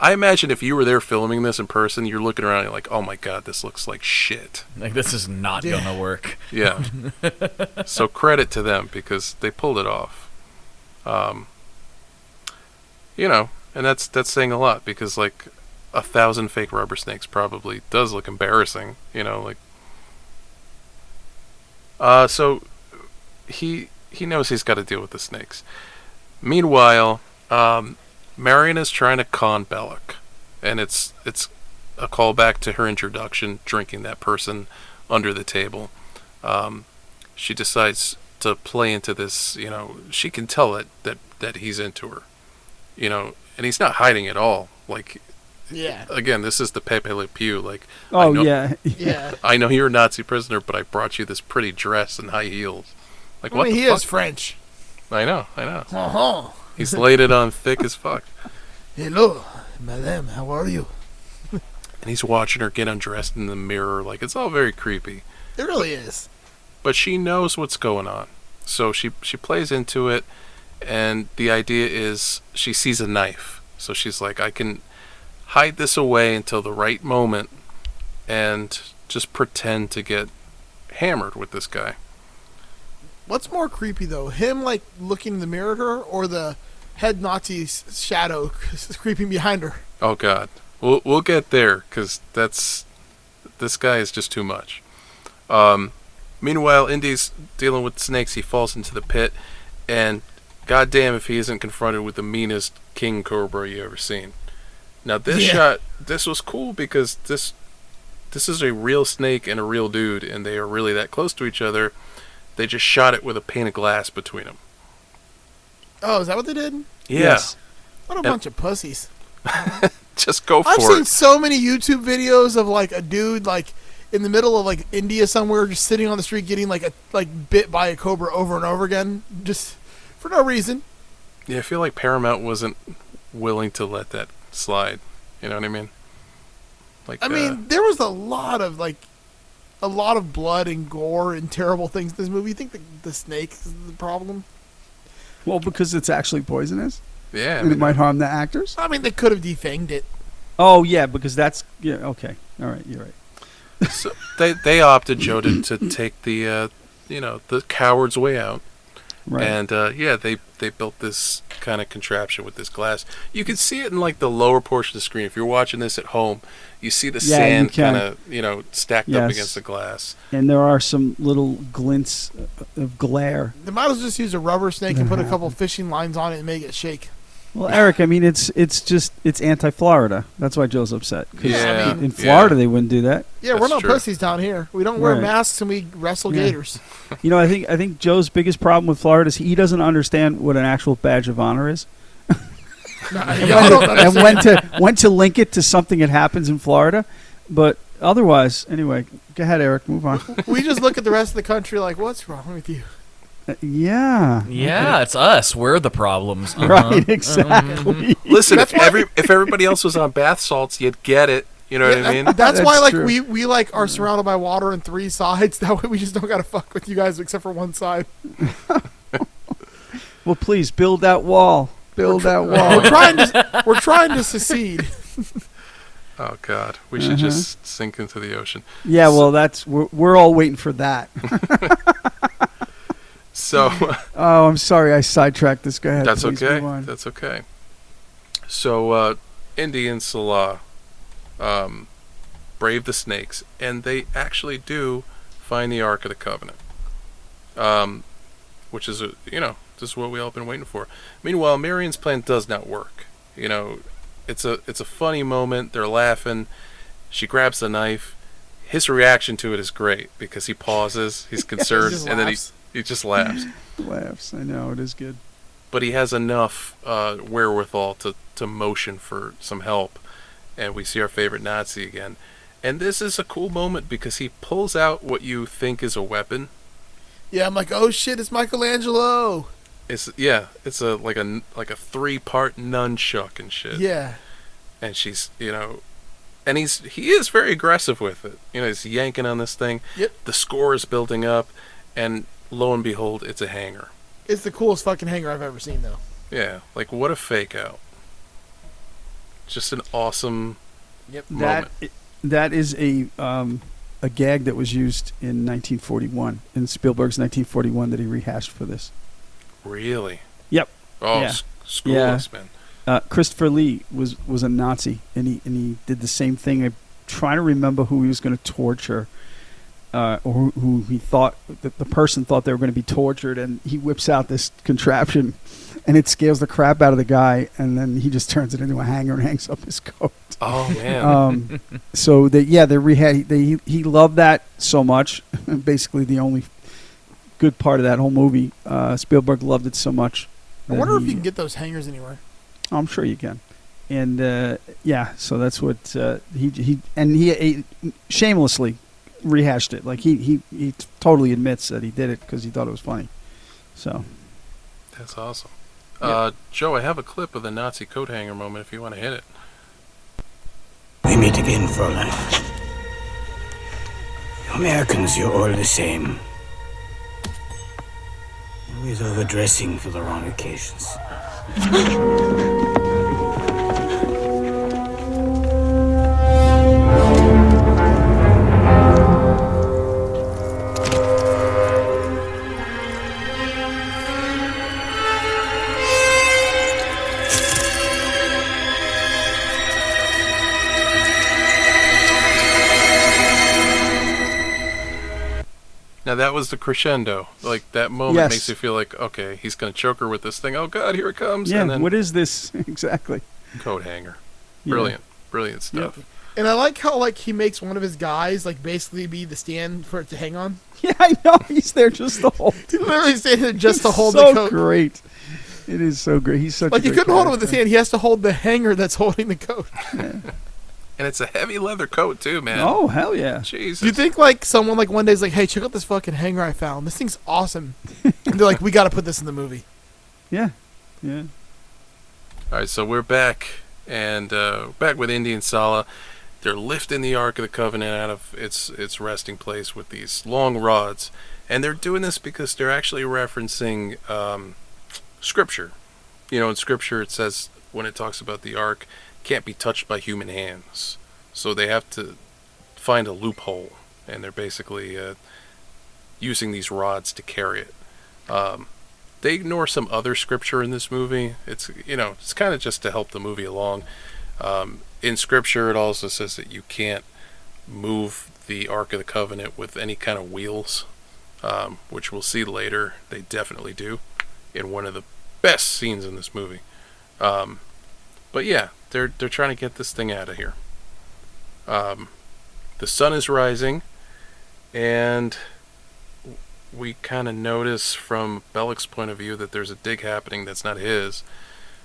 I imagine if you were there filming this in person, you're looking around and you're like, oh my god, this looks like shit. Like this is not Yeah. gonna work. Yeah. so credit to them because they pulled it off. Um, you know, and that's that's saying a lot because like a thousand fake rubber snakes probably does look embarrassing. You know, like. Uh, so he he knows he's got to deal with the snakes. Meanwhile, um, Marion is trying to con Belloq, and it's it's a callback to her introduction, drinking that person under the table. Um, she decides to play into this. You know, she can tell it that that he's into her. You know, and he's not hiding at all. Like Yeah. again, this is the Pepe Le Pew. Like, I Oh know- yeah, Yeah. I know you're a Nazi prisoner, but I brought you this pretty dress and high heels. Like, I what mean, the he fuck? is French. I know, I know. Uh-huh. He's laid it on thick as fuck. Hello, madame. How are you? And he's watching her get undressed in the mirror. Like, it's all very creepy. It really is. But she knows what's going on. So she, she plays into it, and the idea is she sees a knife. So she's like, I can hide this away until the right moment and just pretend to get hammered with this guy. What's more creepy though, him like looking in the mirror at her, or the head Nazi's shadow creeping behind her? Oh God, we'll we'll get there because that's this guy is just too much. Um, meanwhile, Indy's dealing with snakes. He falls into the pit, and goddamn if he isn't confronted with the meanest king cobra you ever seen. Now this Yeah. shot, this was cool because this this is a real snake and a real dude, and they are really that close to each other. They just shot it with a pane of glass between them. Oh, is that what they did? Yeah, Yes. What a And- bunch of pussies. just go for it. I've it. seen so many YouTube videos of like a dude like in the middle of like India somewhere, just sitting on the street, getting like a like bit by a cobra over and over again, just for no reason. Yeah, I feel like Paramount wasn't willing to let that slide. You know what I mean? Like, I uh, mean, there was a lot of like a lot of blood and gore and terrible things in this movie. You think the, the snake is the problem? Well, because it's actually poisonous, yeah, I and it might harm the actors. I mean, they could have defanged it. Oh yeah, because that's yeah. Okay, all right, you're right. so they they opted Joe to, to take the uh, you know the coward's way out, Right. and uh, yeah, they they built this kind of contraption with this glass. You can see it in like the lower portion of the screen. If you're watching this at home, you see the Yeah, sand kind of you know stacked up against the glass. And there are some little glints uh, of glare. The might as well just use a rubber snake and put a couple fishing lines on it and make it shake. Well, Eric, I mean, it's it's just it's anti-Florida. That's why Joe's upset. 'Cause Yeah, in Florida they wouldn't do that. Yeah, we're That's not true. pussies down here. We don't wear Right. masks and we wrestle Yeah. gators. You know, I think I think Joe's biggest problem with Florida is he doesn't understand what an actual badge of honor is. No, and, yeah, I don't when, and when to when to link it to something that happens in Florida, but otherwise, anyway, go ahead, Eric. Move on. we just look at the rest of the country like, what's wrong with you? Yeah. Yeah, it's us. We're the problems. Uh-huh. Right. Exactly. Listen, if every if everybody else was on bath salts, you'd get it. You know Yeah, what I mean? that- that's, why like true. we, we like are surrounded by water on three sides. That way we just don't gotta fuck with you guys except for one side. Well, please build that wall. Build that wall. We're trying to we're trying to secede. Oh God, we should Uh-huh. just sink into the ocean. Yeah. Well, that's we're we're all waiting for that. So Oh, I'm sorry, I sidetracked this. Go ahead. that's please okay. That's okay. So uh, Indy and Sallah um, brave the snakes, and they actually do find the Ark of the Covenant, um, which is a, you know this is what we all been waiting for. Meanwhile, Marion's plan does not work. You know, it's a it's a funny moment. They're laughing. She grabs the knife. His reaction to it is great because he pauses. He's concerned, just and then he laughs. He just laughs. Laughs. I know it is good. but he has enough uh, wherewithal to, to motion for some help. And we see our favorite Nazi again. And this is a cool moment because he pulls out what you think is a weapon. Yeah, I'm like, oh shit, it's Michelangelo. It's yeah, it's a like a like a three part nunchuck and shit. Yeah. And she's you know, and he's he is very aggressive with it. You know, he's yanking on this thing. Yep. The score is building up, and lo and behold, it's a hanger. It's the coolest fucking hanger I've ever seen though. Yeah, like what a fake out. Just an awesome Yep. moment. That that is a um, a gag that was used in 1941 in Spielberg's 1941 that he rehashed for this. Really? Yep. Oh, Yeah. s- school Yeah. us, man. Uh, Christopher Lee was was a Nazi, and he and he did the same thing. I'm trying to remember who he was going to torture, uh, or who, who he thought that the person thought they were going to be tortured, and he whips out this contraption, and it scares the crap out of the guy, and then he just turns it into a hanger and hangs up his coat. Oh man. Um, so they yeah they reha- they he, he loved that so much. Basically, the only good part of that whole movie. Uh, Spielberg loved it so much. I that wonder if you can get those hangers anywhere. I'm sure you can. And uh, yeah, so that's what uh, he he and he, he shamelessly rehashed it. Like he he he totally admits that he did it because he thought it was funny. So That's awesome. Uh, Joe, I have a clip of the Nazi coat hanger moment if you want to hit it. We meet again, Fräulein. You Americans, you're all the same. Always overdressing for the wrong occasions. Now that was the crescendo. Like that moment Yes. makes you feel like, okay, he's gonna choke her with this thing. Oh God, here it comes. yeah, and then what is this exactly? coat hanger. Yeah. Brilliant, brilliant stuff. And I like how like he makes one of his guys like basically be the stand for it to hang on. Yeah, I know he's there just to hold. He's literally standing there just to hold so the coat. great. It is so great. He's such Like a he couldn't hold it with his hand. He has to hold the hanger that's holding the coat. And it's a heavy leather coat too, man. Oh hell yeah! Jesus. Do you think like someone like one day's like, "Hey, check out this fucking hanger I found. This thing's awesome." and they're like, "We got to put this in the movie." Yeah, yeah. All right, so we're back and uh, back with Indian Sallah. They're lifting the Ark of the Covenant out of its its resting place with these long rods, and they're doing this because they're actually referencing um, scripture. You know, in scripture it says when it talks about the Ark can't be touched by human hands, so they have to find a loophole, and they're basically uh, using these rods to carry it. Um, they ignore some other scripture in this movie. It's you know it's kind of just to help the movie along. Um, in scripture, it also says that you can't move the Ark of the Covenant with any kind of wheels, um, which we'll see later. They definitely do in one of the best scenes in this movie. Um, but yeah, they're they're trying to get this thing out of here. Um, the sun is rising, and we kind of notice from Belloq's point of view that there's a dig happening that's not his.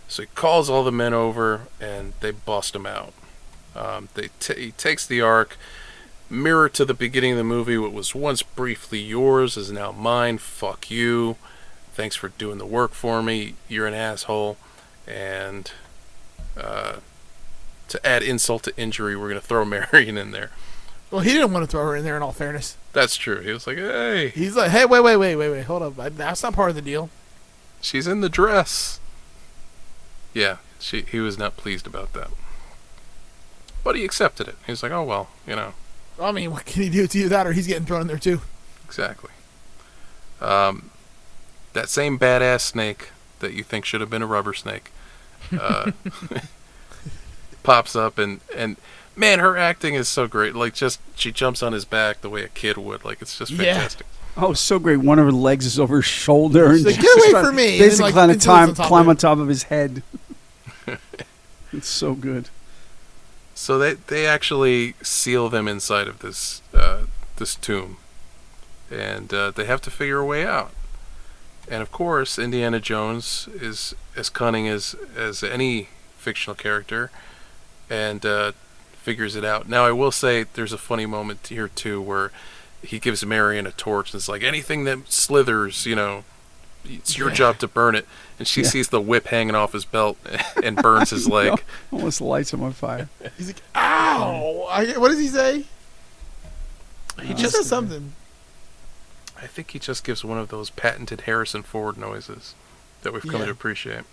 So he calls all the men over and they bust him out. Um, they t- he takes the ark, mirror to the beginning of the movie. What was once briefly yours is now mine. Fuck you. Thanks for doing the work for me. You're an asshole. And uh, to add insult to injury, we're gonna throw Marion in there. Well, he didn't want to throw her in there. In all fairness, That's true. He was like, "Hey, he's like, "Hey, wait, wait, wait, wait, wait, hold up. I- That's not part of the deal." she's in the dress." Yeah, she. He was not pleased about that, but he accepted it. He was like, "Oh well, you know." I mean, what can he do? to either that or he's getting thrown in there too. Exactly. Um, that same badass snake that you think should have been a rubber snake uh, pops up, and and man, her acting is so great. Like, just she jumps on his back the way a kid would. Like, it's just Yeah. fantastic. Oh, so great! One of her legs is over his shoulder, and like, she's "Get away trying- from me," and then, Basically, like, trying to until it's time, on top of climb on top of his head. it's so good. So they they actually seal them inside of this uh, this tomb, and uh, they have to figure a way out. And of course, Indiana Jones is as cunning as as any fictional character, and uh, figures it out. Now, I will say there's a funny moment here too where he gives Marion a torch and it's like anything that slithers, you know, it's your Yeah. job to burn it. And she Yeah. sees the whip hanging off his belt and burns his leg. Almost lights him on fire. He's like, "Ow!" I, what does he say? He He just just- says something. I think he just gives one of those patented Harrison Ford noises that we've come Yeah. to appreciate.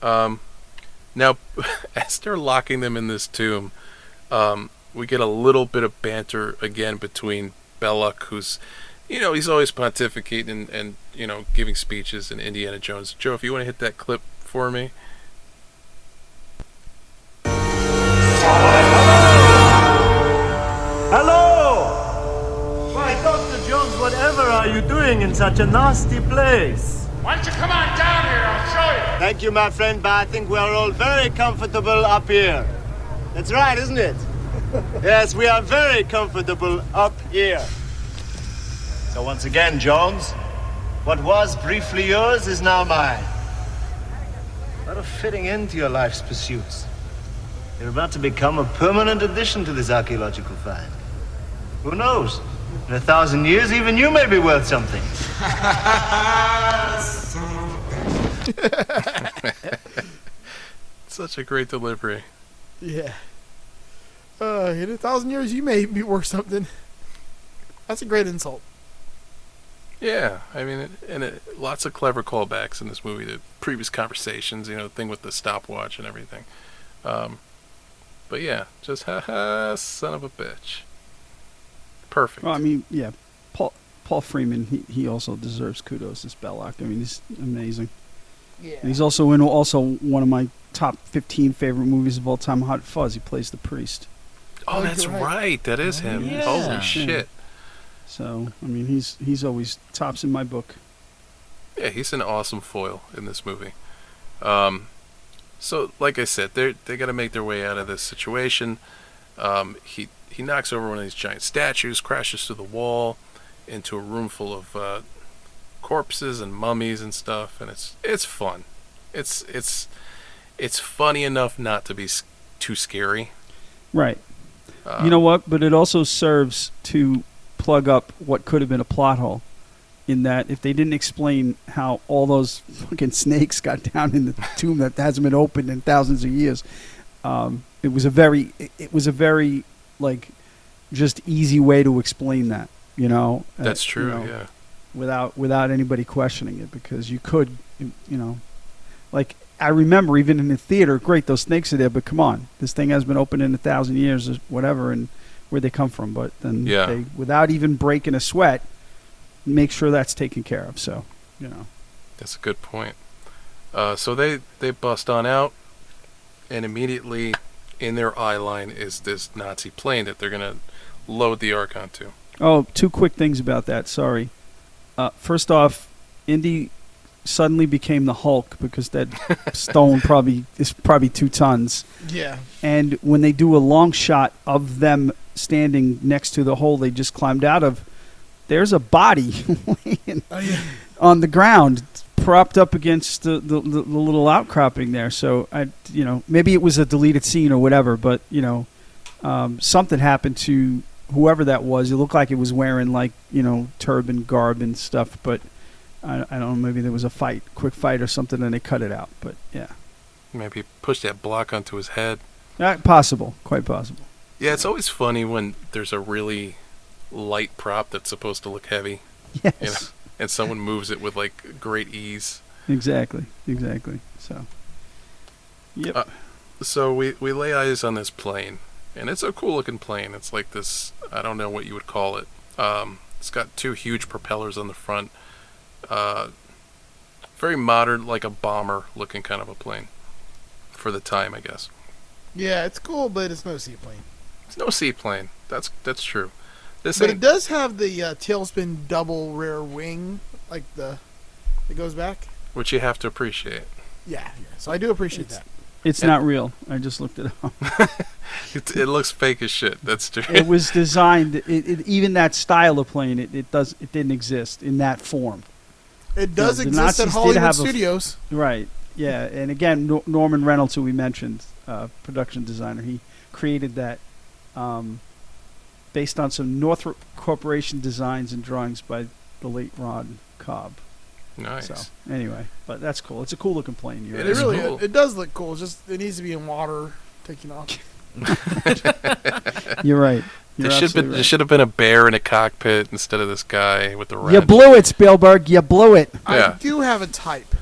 Um, now, as they're locking them in this tomb, um, we get a little bit of banter again between Belloq, who's, you know, he's always pontificating and, and you know, giving speeches, and Indiana Jones. Joe, if you want to hit that clip for me. Hello! Are you doing in such a nasty place? Why don't you come on down here? I'll show you. Thank you, my friend, but I think we are all very comfortable up here. That's right, isn't it? yes, we are very comfortable up here. So once again, Jones, what was briefly yours is now mine. What a fitting end to your life's pursuits. You're about to become a permanent addition to this archaeological find. Who knows? In a thousand years, even you may be worth something. Such a great delivery. Yeah. Uh, in a thousand years, you may be worth something. That's a great insult. Yeah, I mean, it, and it, lots of clever callbacks in this movie to previous conversations. You know, the thing with the stopwatch and everything. Um, but yeah, just ha ha, son of a bitch. Perfect. Well, I mean, yeah, Paul Paul Freeman. He, he also deserves kudos as Belloq. I mean, he's amazing. Yeah. And he's also in also one of my top 15 favorite movies of all time, Hot Fuzz. He plays the priest. Oh, that's right. That is him. Holy shit. So, I mean, he's he's always tops in my book. Yeah, he's an awesome foil in this movie. Um, so, like I said, they they got to make their way out of this situation. Um, he he knocks over one of these giant statues, crashes through the wall into a room full of uh, corpses and mummies and stuff, and it's it's fun. It's it's it's funny enough not to be too scary. Right. Uh, you know what? But it also serves to plug up what could have been a plot hole. In that, if they didn't explain how all those fucking snakes got down in the tomb that hasn't been opened in thousands of years, um, it was a very, it, it was a very, like, just easy way to explain that. You know. Uh, That's you true, know, yeah. Without without anybody questioning it, because you could, you know, like I remember even in the theater, great, those snakes are there, but come on, this thing has been open in a thousand years, or whatever, and where they come from. But then Yeah. they, without even breaking a sweat, make sure that's taken care of. So, you know, That's a good point. Uh, so they they bust on out, and immediately in their eye line is this Nazi plane that they're gonna load the ark onto. Oh, two quick things about that. Sorry. Uh, first off, Indy suddenly became the Hulk because that stone probably is probably two tons. Yeah. And when they do a long shot of them standing next to the hole they just climbed out of, there's a body laying on the ground, propped up against the, the, the, the little outcropping there. So I, you know, maybe it was a deleted scene or whatever, but you know, um, something happened to whoever that was. It looked like it was wearing like you know turban garb and stuff, but. I, I don't know. Maybe there was a fight, quick fight or something, and they cut it out. But yeah, Maybe push that block onto his head. uh, possible, quite possible. Yeah, it's always funny when there's a really light prop that's supposed to look heavy. Yes. You know, and someone moves it with like great ease. Exactly, exactly. So, yep. Uh, so we we lay eyes on this plane, and it's a cool looking plane. It's like this. I don't know what you would call it. Um, it's got two huge propellers on the front. Uh, very modern, like a bomber looking kind of a plane for the time, I guess. Yeah, it's cool, but it's no seaplane. It's no seaplane. That's that's true. This But it does have the uh, tailspin double rear wing, like the it goes back. which you have to appreciate. Yeah, yeah. So I do appreciate that. It's And- not real. I just looked it up. It, it looks fake as shit. That's true. it was designed. It, it, even that style of plane, it, it does. It didn't exist in that form. It does the exist at Nazis did Hollywood have a f- Studios. Right. Yeah. And again, Nor- Norman Reynolds, who we mentioned, uh, production designer, he created that um, based on some Northrop Corporation designs and drawings by the late Ron Cobb. Nice. So anyway, but that's cool. It's a cool looking plane. You're It, right. really it, it does look cool. It's just it needs to be in water, taking off. You're right. You're there should absolutely been there should have been a bear in a cockpit instead of this guy with the You blew it, Spielberg. You blew it. Yeah. I do have a type.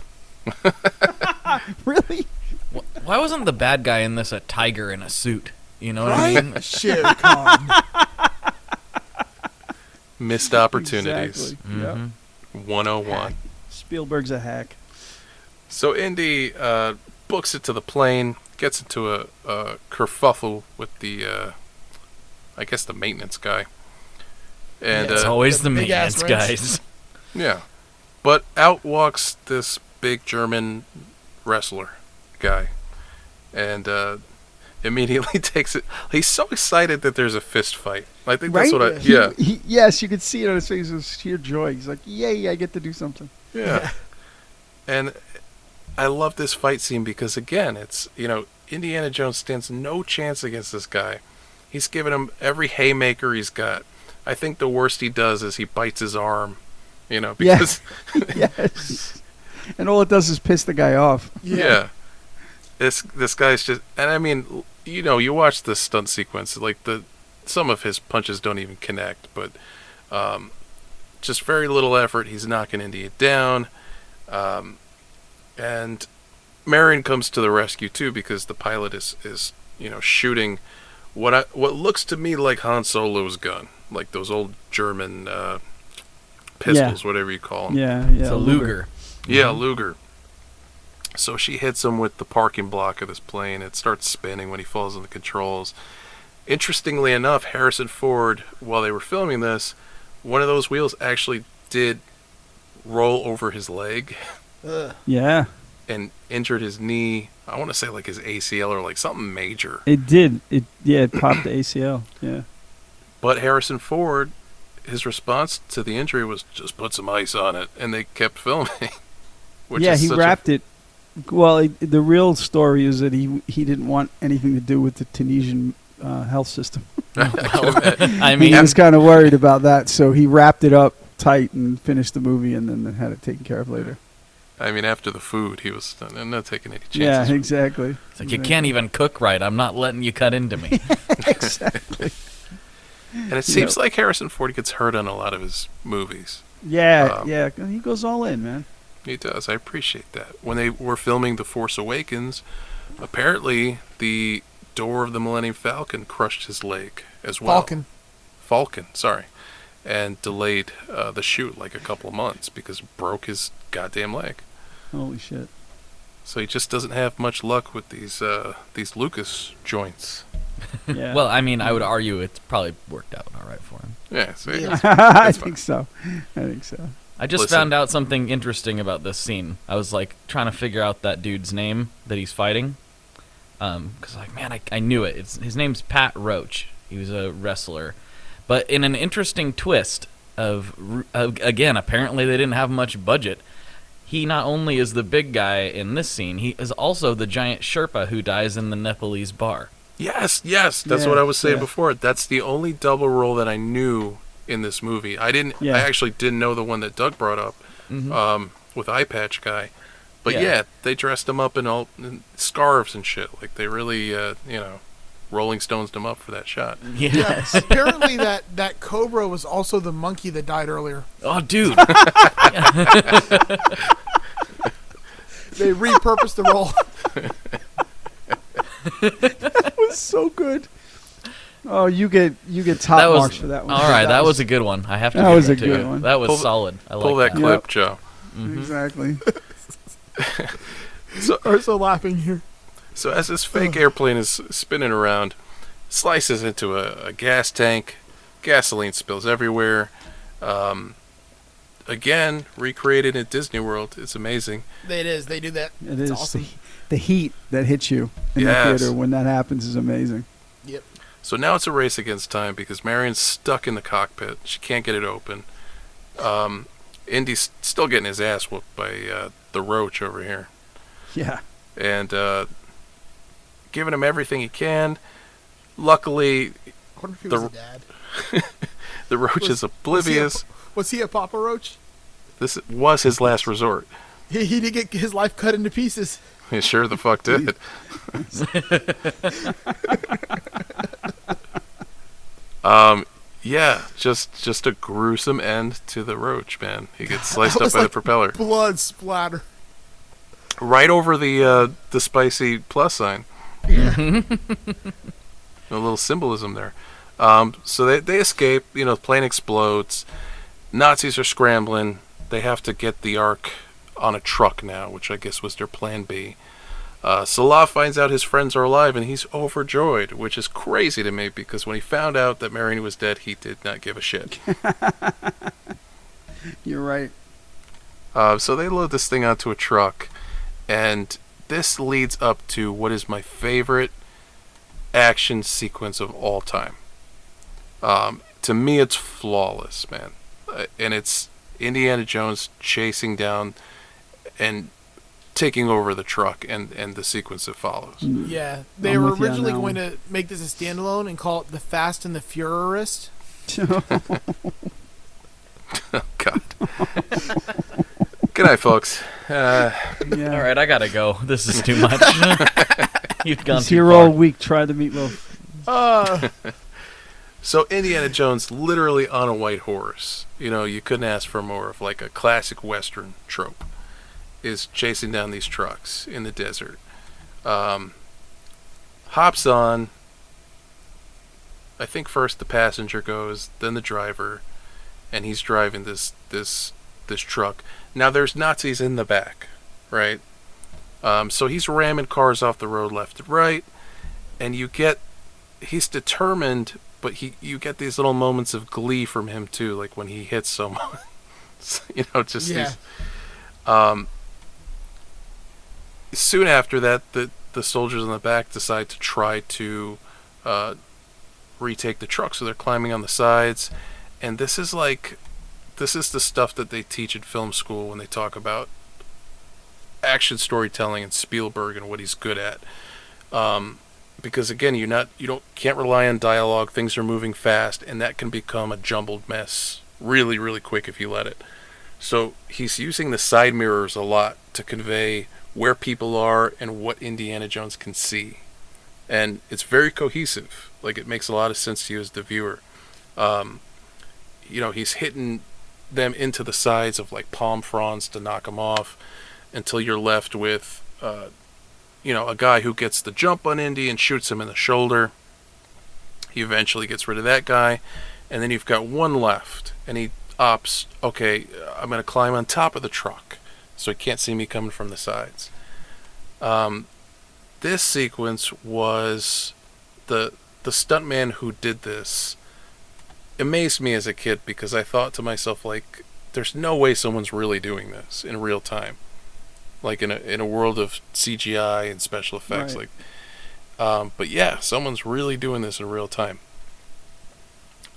really? Why wasn't the bad guy in this a tiger in a suit? You know what Right? I mean? Shere Khan. Missed opportunities. Exactly. Yep. Mhm. 101. Spielberg's a hack. So Indy uh, books it to the plane, gets into a, a kerfuffle with the, uh, I guess the maintenance guy, and it's uh, always the the maintenance guys. yeah, but out walks this big German wrestler guy, and uh, immediately takes it. He's so excited that there's a fist fight. I think that's what I. He- Yeah, he- yes, you could see it on his face. It was sheer joy. He's like, "Yay! I get to do something." Yeah. and I love this fight scene because again, it's you know Indiana Jones stands no chance against this guy. He's given him every haymaker he's got. I think the worst he does is he bites his arm. You know Yeah. because yes. And all it does is piss the guy off. yeah. This this guy's just and I mean you know you watch this stunt sequence like the some of his punches don't even connect but um, just very little effort he's knocking Indy down um, and Marion comes to the rescue too because the pilot is is you know shooting what I what looks to me like Han Solo's gun like those old German uh, pistols whatever you call them Yeah, yeah. It's a Luger. yeah, Luger. So she hits him with the parking block of this plane. It starts spinning when he falls on the controls. Interestingly enough, Harrison Ford, while they were filming this, one of those wheels actually did roll over his leg Ugh. Yeah, and injured his knee. I want to say like his ACL or like something major. it did. It yeah, it popped the ACL. Yeah. But Harrison Ford, his response to the injury was just put some ice on it, and they kept filming. Which yeah, is he such a- wrapped it. Well, it, the real story is that he he didn't want anything to do with the Tunisian uh, health system. I mean, he was kind of worried about that, so he wrapped it up tight and finished the movie, and then had it taken care of later. I mean, after the food, he was I'm not taking any chances. Yeah, exactly. it's like you can't even cook right. I'm not letting you cut into me. exactly. And it seems like Harrison Ford gets hurt on a lot of his movies. Yeah, Um, yeah. He goes all in, man. He does. I appreciate that. When they were filming The Force Awakens, apparently the door of the Millennium Falcon crushed his leg as well. Falcon. Falcon, sorry. and delayed uh, the shoot like a couple of months because broke his goddamn leg. Holy shit. So he just doesn't have much luck with these uh, these Lucas joints. Yeah. Well, I mean, I would argue it's probably worked out all right for him. Yeah, see, Yeah. it's- I think so. I think so. I just Listen. found out something interesting about this scene. I was like trying to figure out that dude's name that he's fighting. Um, cause like, man, I, I knew it. It's his name's Pat Roach. He was a wrestler, but in an interesting twist of, of again, apparently they didn't have much budget. He not only is the big guy in this scene, he is also the giant Sherpa who dies in the Nepalese bar. Yes, yes, that's Yeah, what I was saying yeah. before. That's the only double role that I knew in this movie. I didn't. Yeah. I actually didn't know the one that Doug brought up um, with eye patch guy. But Mm-hmm. Yeah. yeah. they dressed him up in all in scarves and shit. Like they really, uh, you know, Rolling Stones him up for that shot. Yeah. Apparently, that that cobra was also the monkey that died earlier. Oh, dude. They repurposed the role. That was so good. Oh, you get you get top that was marks for that one. all right. That, was, a good one. I have to. That give was it a to good you. one. That was Pull solid. I Pull like that that. clip, Yep. Joe. exactly. So, we're so laughing here. So as this fake airplane is spinning around, slices into a, a gas tank, gasoline spills everywhere. Um, again, recreated at Disney World. It's amazing. It is. They do that. It it's is awesome. the, the heat that hits you in Yes. the theater when that happens is amazing. Yep. So now it's a race against time because Marion's stuck in the cockpit. She can't get it open. Um, Indy's still getting his ass whooped by uh, the roach over here. Yeah. And uh, giving him everything he can. Luckily, I wonder if he The- was a dad. the roach Was- is oblivious. Was he a Papa Roach? This was his last resort. He, he did get his life cut into pieces. He sure the fuck did. um, yeah, just just a gruesome end to the roach, man. He gets sliced up by like the propeller, Blood splatter. right over the uh, the spicy plus sign. Yeah. a little symbolism there. Um, so they they escape. You know, the plane explodes. Nazis are scrambling. They have to get the Ark on a truck now, which I guess was their plan B. Uh, Sallah finds out his friends are alive and he's overjoyed, which is crazy to me because when he found out that Marion was dead, he did not give a shit. You're right. Uh, so they load this thing onto a truck, and this leads up to what is my favorite action sequence of all time. Um, to me, it's flawless, man, uh, and it's Indiana Jones chasing down and taking over the truck and, and the sequence that follows. Yeah, they I'm were with you on originally going one. to make this a standalone and call it the Fast and the Furorist. Oh God. Good night, folks. Uh, Yeah. All right, I gotta go. This is too much. You've gone He's too here all week. Try the meatloaf. Uh, So Indiana Jones, literally on a white horse. You know, you couldn't ask for more of like a classic Western trope. Is chasing down these trucks in the desert. Um, hops on. I think first the passenger goes, then the driver, and he's driving this this this truck. Now there's Nazis in the back, right? Um, so he's ramming cars off the road left and right, and you get he's determined, but he you get these little moments of glee from him too, like when he hits someone. you know, just Yeah. these. Um, soon after that, the the soldiers in the back decide to try to uh, retake the truck, so they're climbing on the sides, and this is like this is the stuff that they teach at film school when they talk about action storytelling and Spielberg and what he's good at. Um, because again, you're not you don't can't rely on dialogue. Things are moving fast, and that can become a jumbled mess really, really quick if you let it. So he's using the side mirrors a lot to convey where people are and what Indiana Jones can see, and it's very cohesive. Like it makes a lot of sense to you as the viewer. Um, you know, he's hitting them into the sides of like palm fronds to knock them off until you're left with, uh, you know, a guy who gets the jump on Indy and shoots him in the shoulder. He eventually gets rid of that guy, and then you've got one left, and he opts, okay, I'm going to climb on top of the truck, so he can't see me coming from the sides. Um, this sequence was the the stuntman who did this amazed me as a kid because I thought to myself like, there's no way someone's really doing this in real time, like in a in a world of CGI and special effects, Right. like. Um, but yeah, someone's really doing this in real time.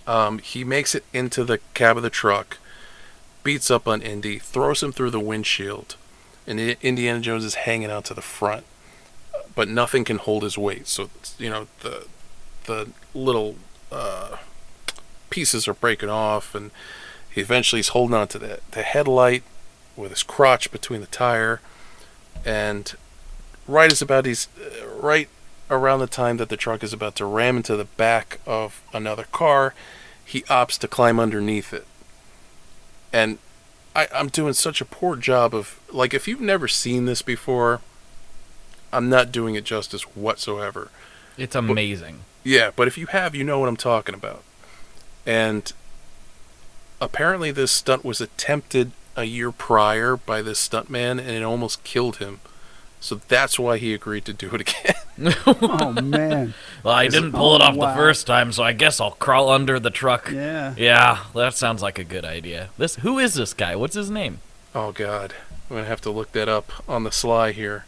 Um, he makes it into the cab of the truck, beats up on Indy, throws him through the windshield, and Indiana Jones is hanging out to the front, but nothing can hold his weight. So you know the the little uh, pieces are breaking off, and he eventually is holding on to the the headlight with his crotch between the tire, and right as about he's uh, right around the time that the truck is about to ram into the back of another car, he opts to climb underneath it. And I, I'm doing such a poor job of like if you've never seen this before, I'm not doing it justice whatsoever. It's amazing. Yeah, but if you have, you know what I'm talking about. And apparently, this stunt was attempted a year prior by this stuntman, and it almost killed him. So that's why he agreed to do it again. oh man. Well, I Is didn't it- pull it Oh, off wow. the first time, so I guess I'll crawl under the truck. Yeah. Yeah, that sounds like a good idea. This who is this guy? What's his name? Oh God, I'm gonna have to look that up on the sly here.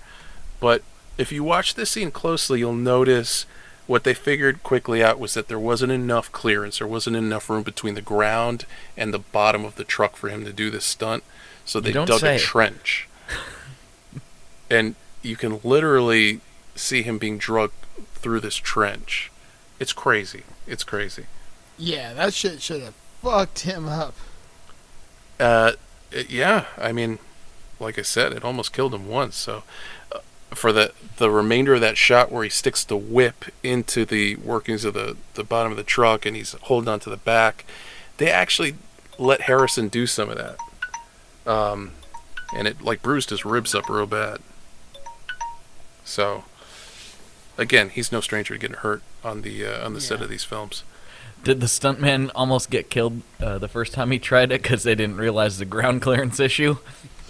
But if you watch this scene closely, you'll notice what they figured quickly out was that there wasn't enough clearance, there wasn't enough room between the ground and the bottom of the truck for him to do this stunt. So they don't dug say. a trench, and you can literally see him being drugged through this trench. It's crazy. It's crazy. Yeah, that shit should have fucked him up. Uh, it- yeah, I mean, like I said, it almost killed him once. So, uh, for the the remainder of that shot where he sticks the whip into the workings of the the bottom of the truck and he's holding on to the back, they actually let Harrison do some of that. Um, and it like bruised his ribs up real bad. So, again, he's no stranger to getting hurt on the uh, on the set of these films. Did the stuntman almost get killed uh, the first time he tried it because they didn't realize the ground clearance issue?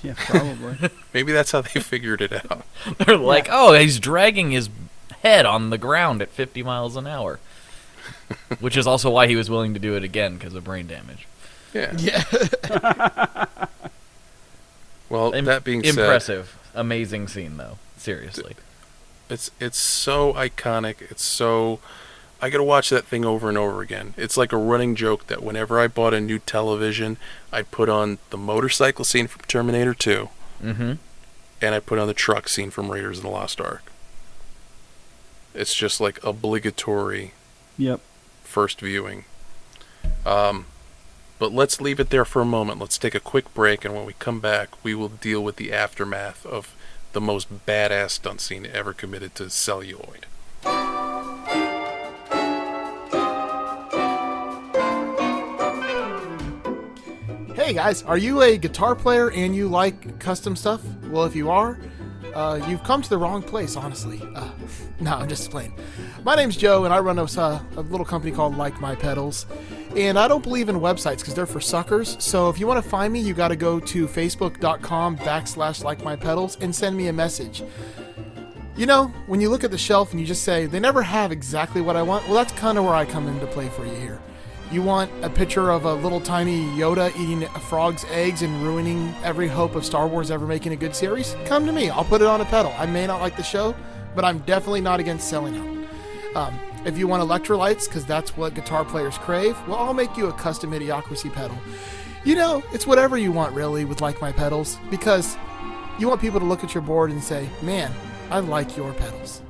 Yeah, probably. Maybe that's how they figured it out. They're like, oh, he's dragging his head on the ground at 50 miles an hour. Which is also why he was willing to do it again because of brain damage. Yeah. Yeah. Well, Im- that being said, impressive, amazing scene though. Seriously, It's it's so iconic. It's so I gotta watch that thing over and over again. It's like a running joke that whenever I bought a new television, I'd put on the motorcycle scene from Terminator 2, mm-hmm. and I put on the truck scene from Raiders of the Lost Ark. It's just like obligatory Yep. first viewing. Um, but let's leave it there for a moment. Let's take a quick break, and when we come back, we will deal with the aftermath of the most badass stunt scene ever committed to celluloid. Hey guys, are you a guitar player and you like custom stuff? Well, if you are, uh, you've come to the wrong place, honestly. Uh, no, I'm just playing. My name's Joe, and I run a, uh, a little company called Like My Pedals. And I don't believe in websites because they're for suckers. So if you want to find me, you got to go to facebook.com backslash like my pedals and send me a message. You know, when you look at the shelf and you just say, they never have exactly what I want, well, that's kind of where I come into play for you here. You want a picture of a little tiny Yoda eating a frog's eggs and ruining every hope of Star Wars ever making a good series? Come to me. I'll put it on a pedal. I may not like the show, but I'm definitely not against selling out. Um, if you want electrolytes, because that's what guitar players crave, well, I'll make you a custom Idiocracy pedal. You know, it's whatever you want, really, with Like My Pedals, because you want people to look at your board and say, man, I like your pedals.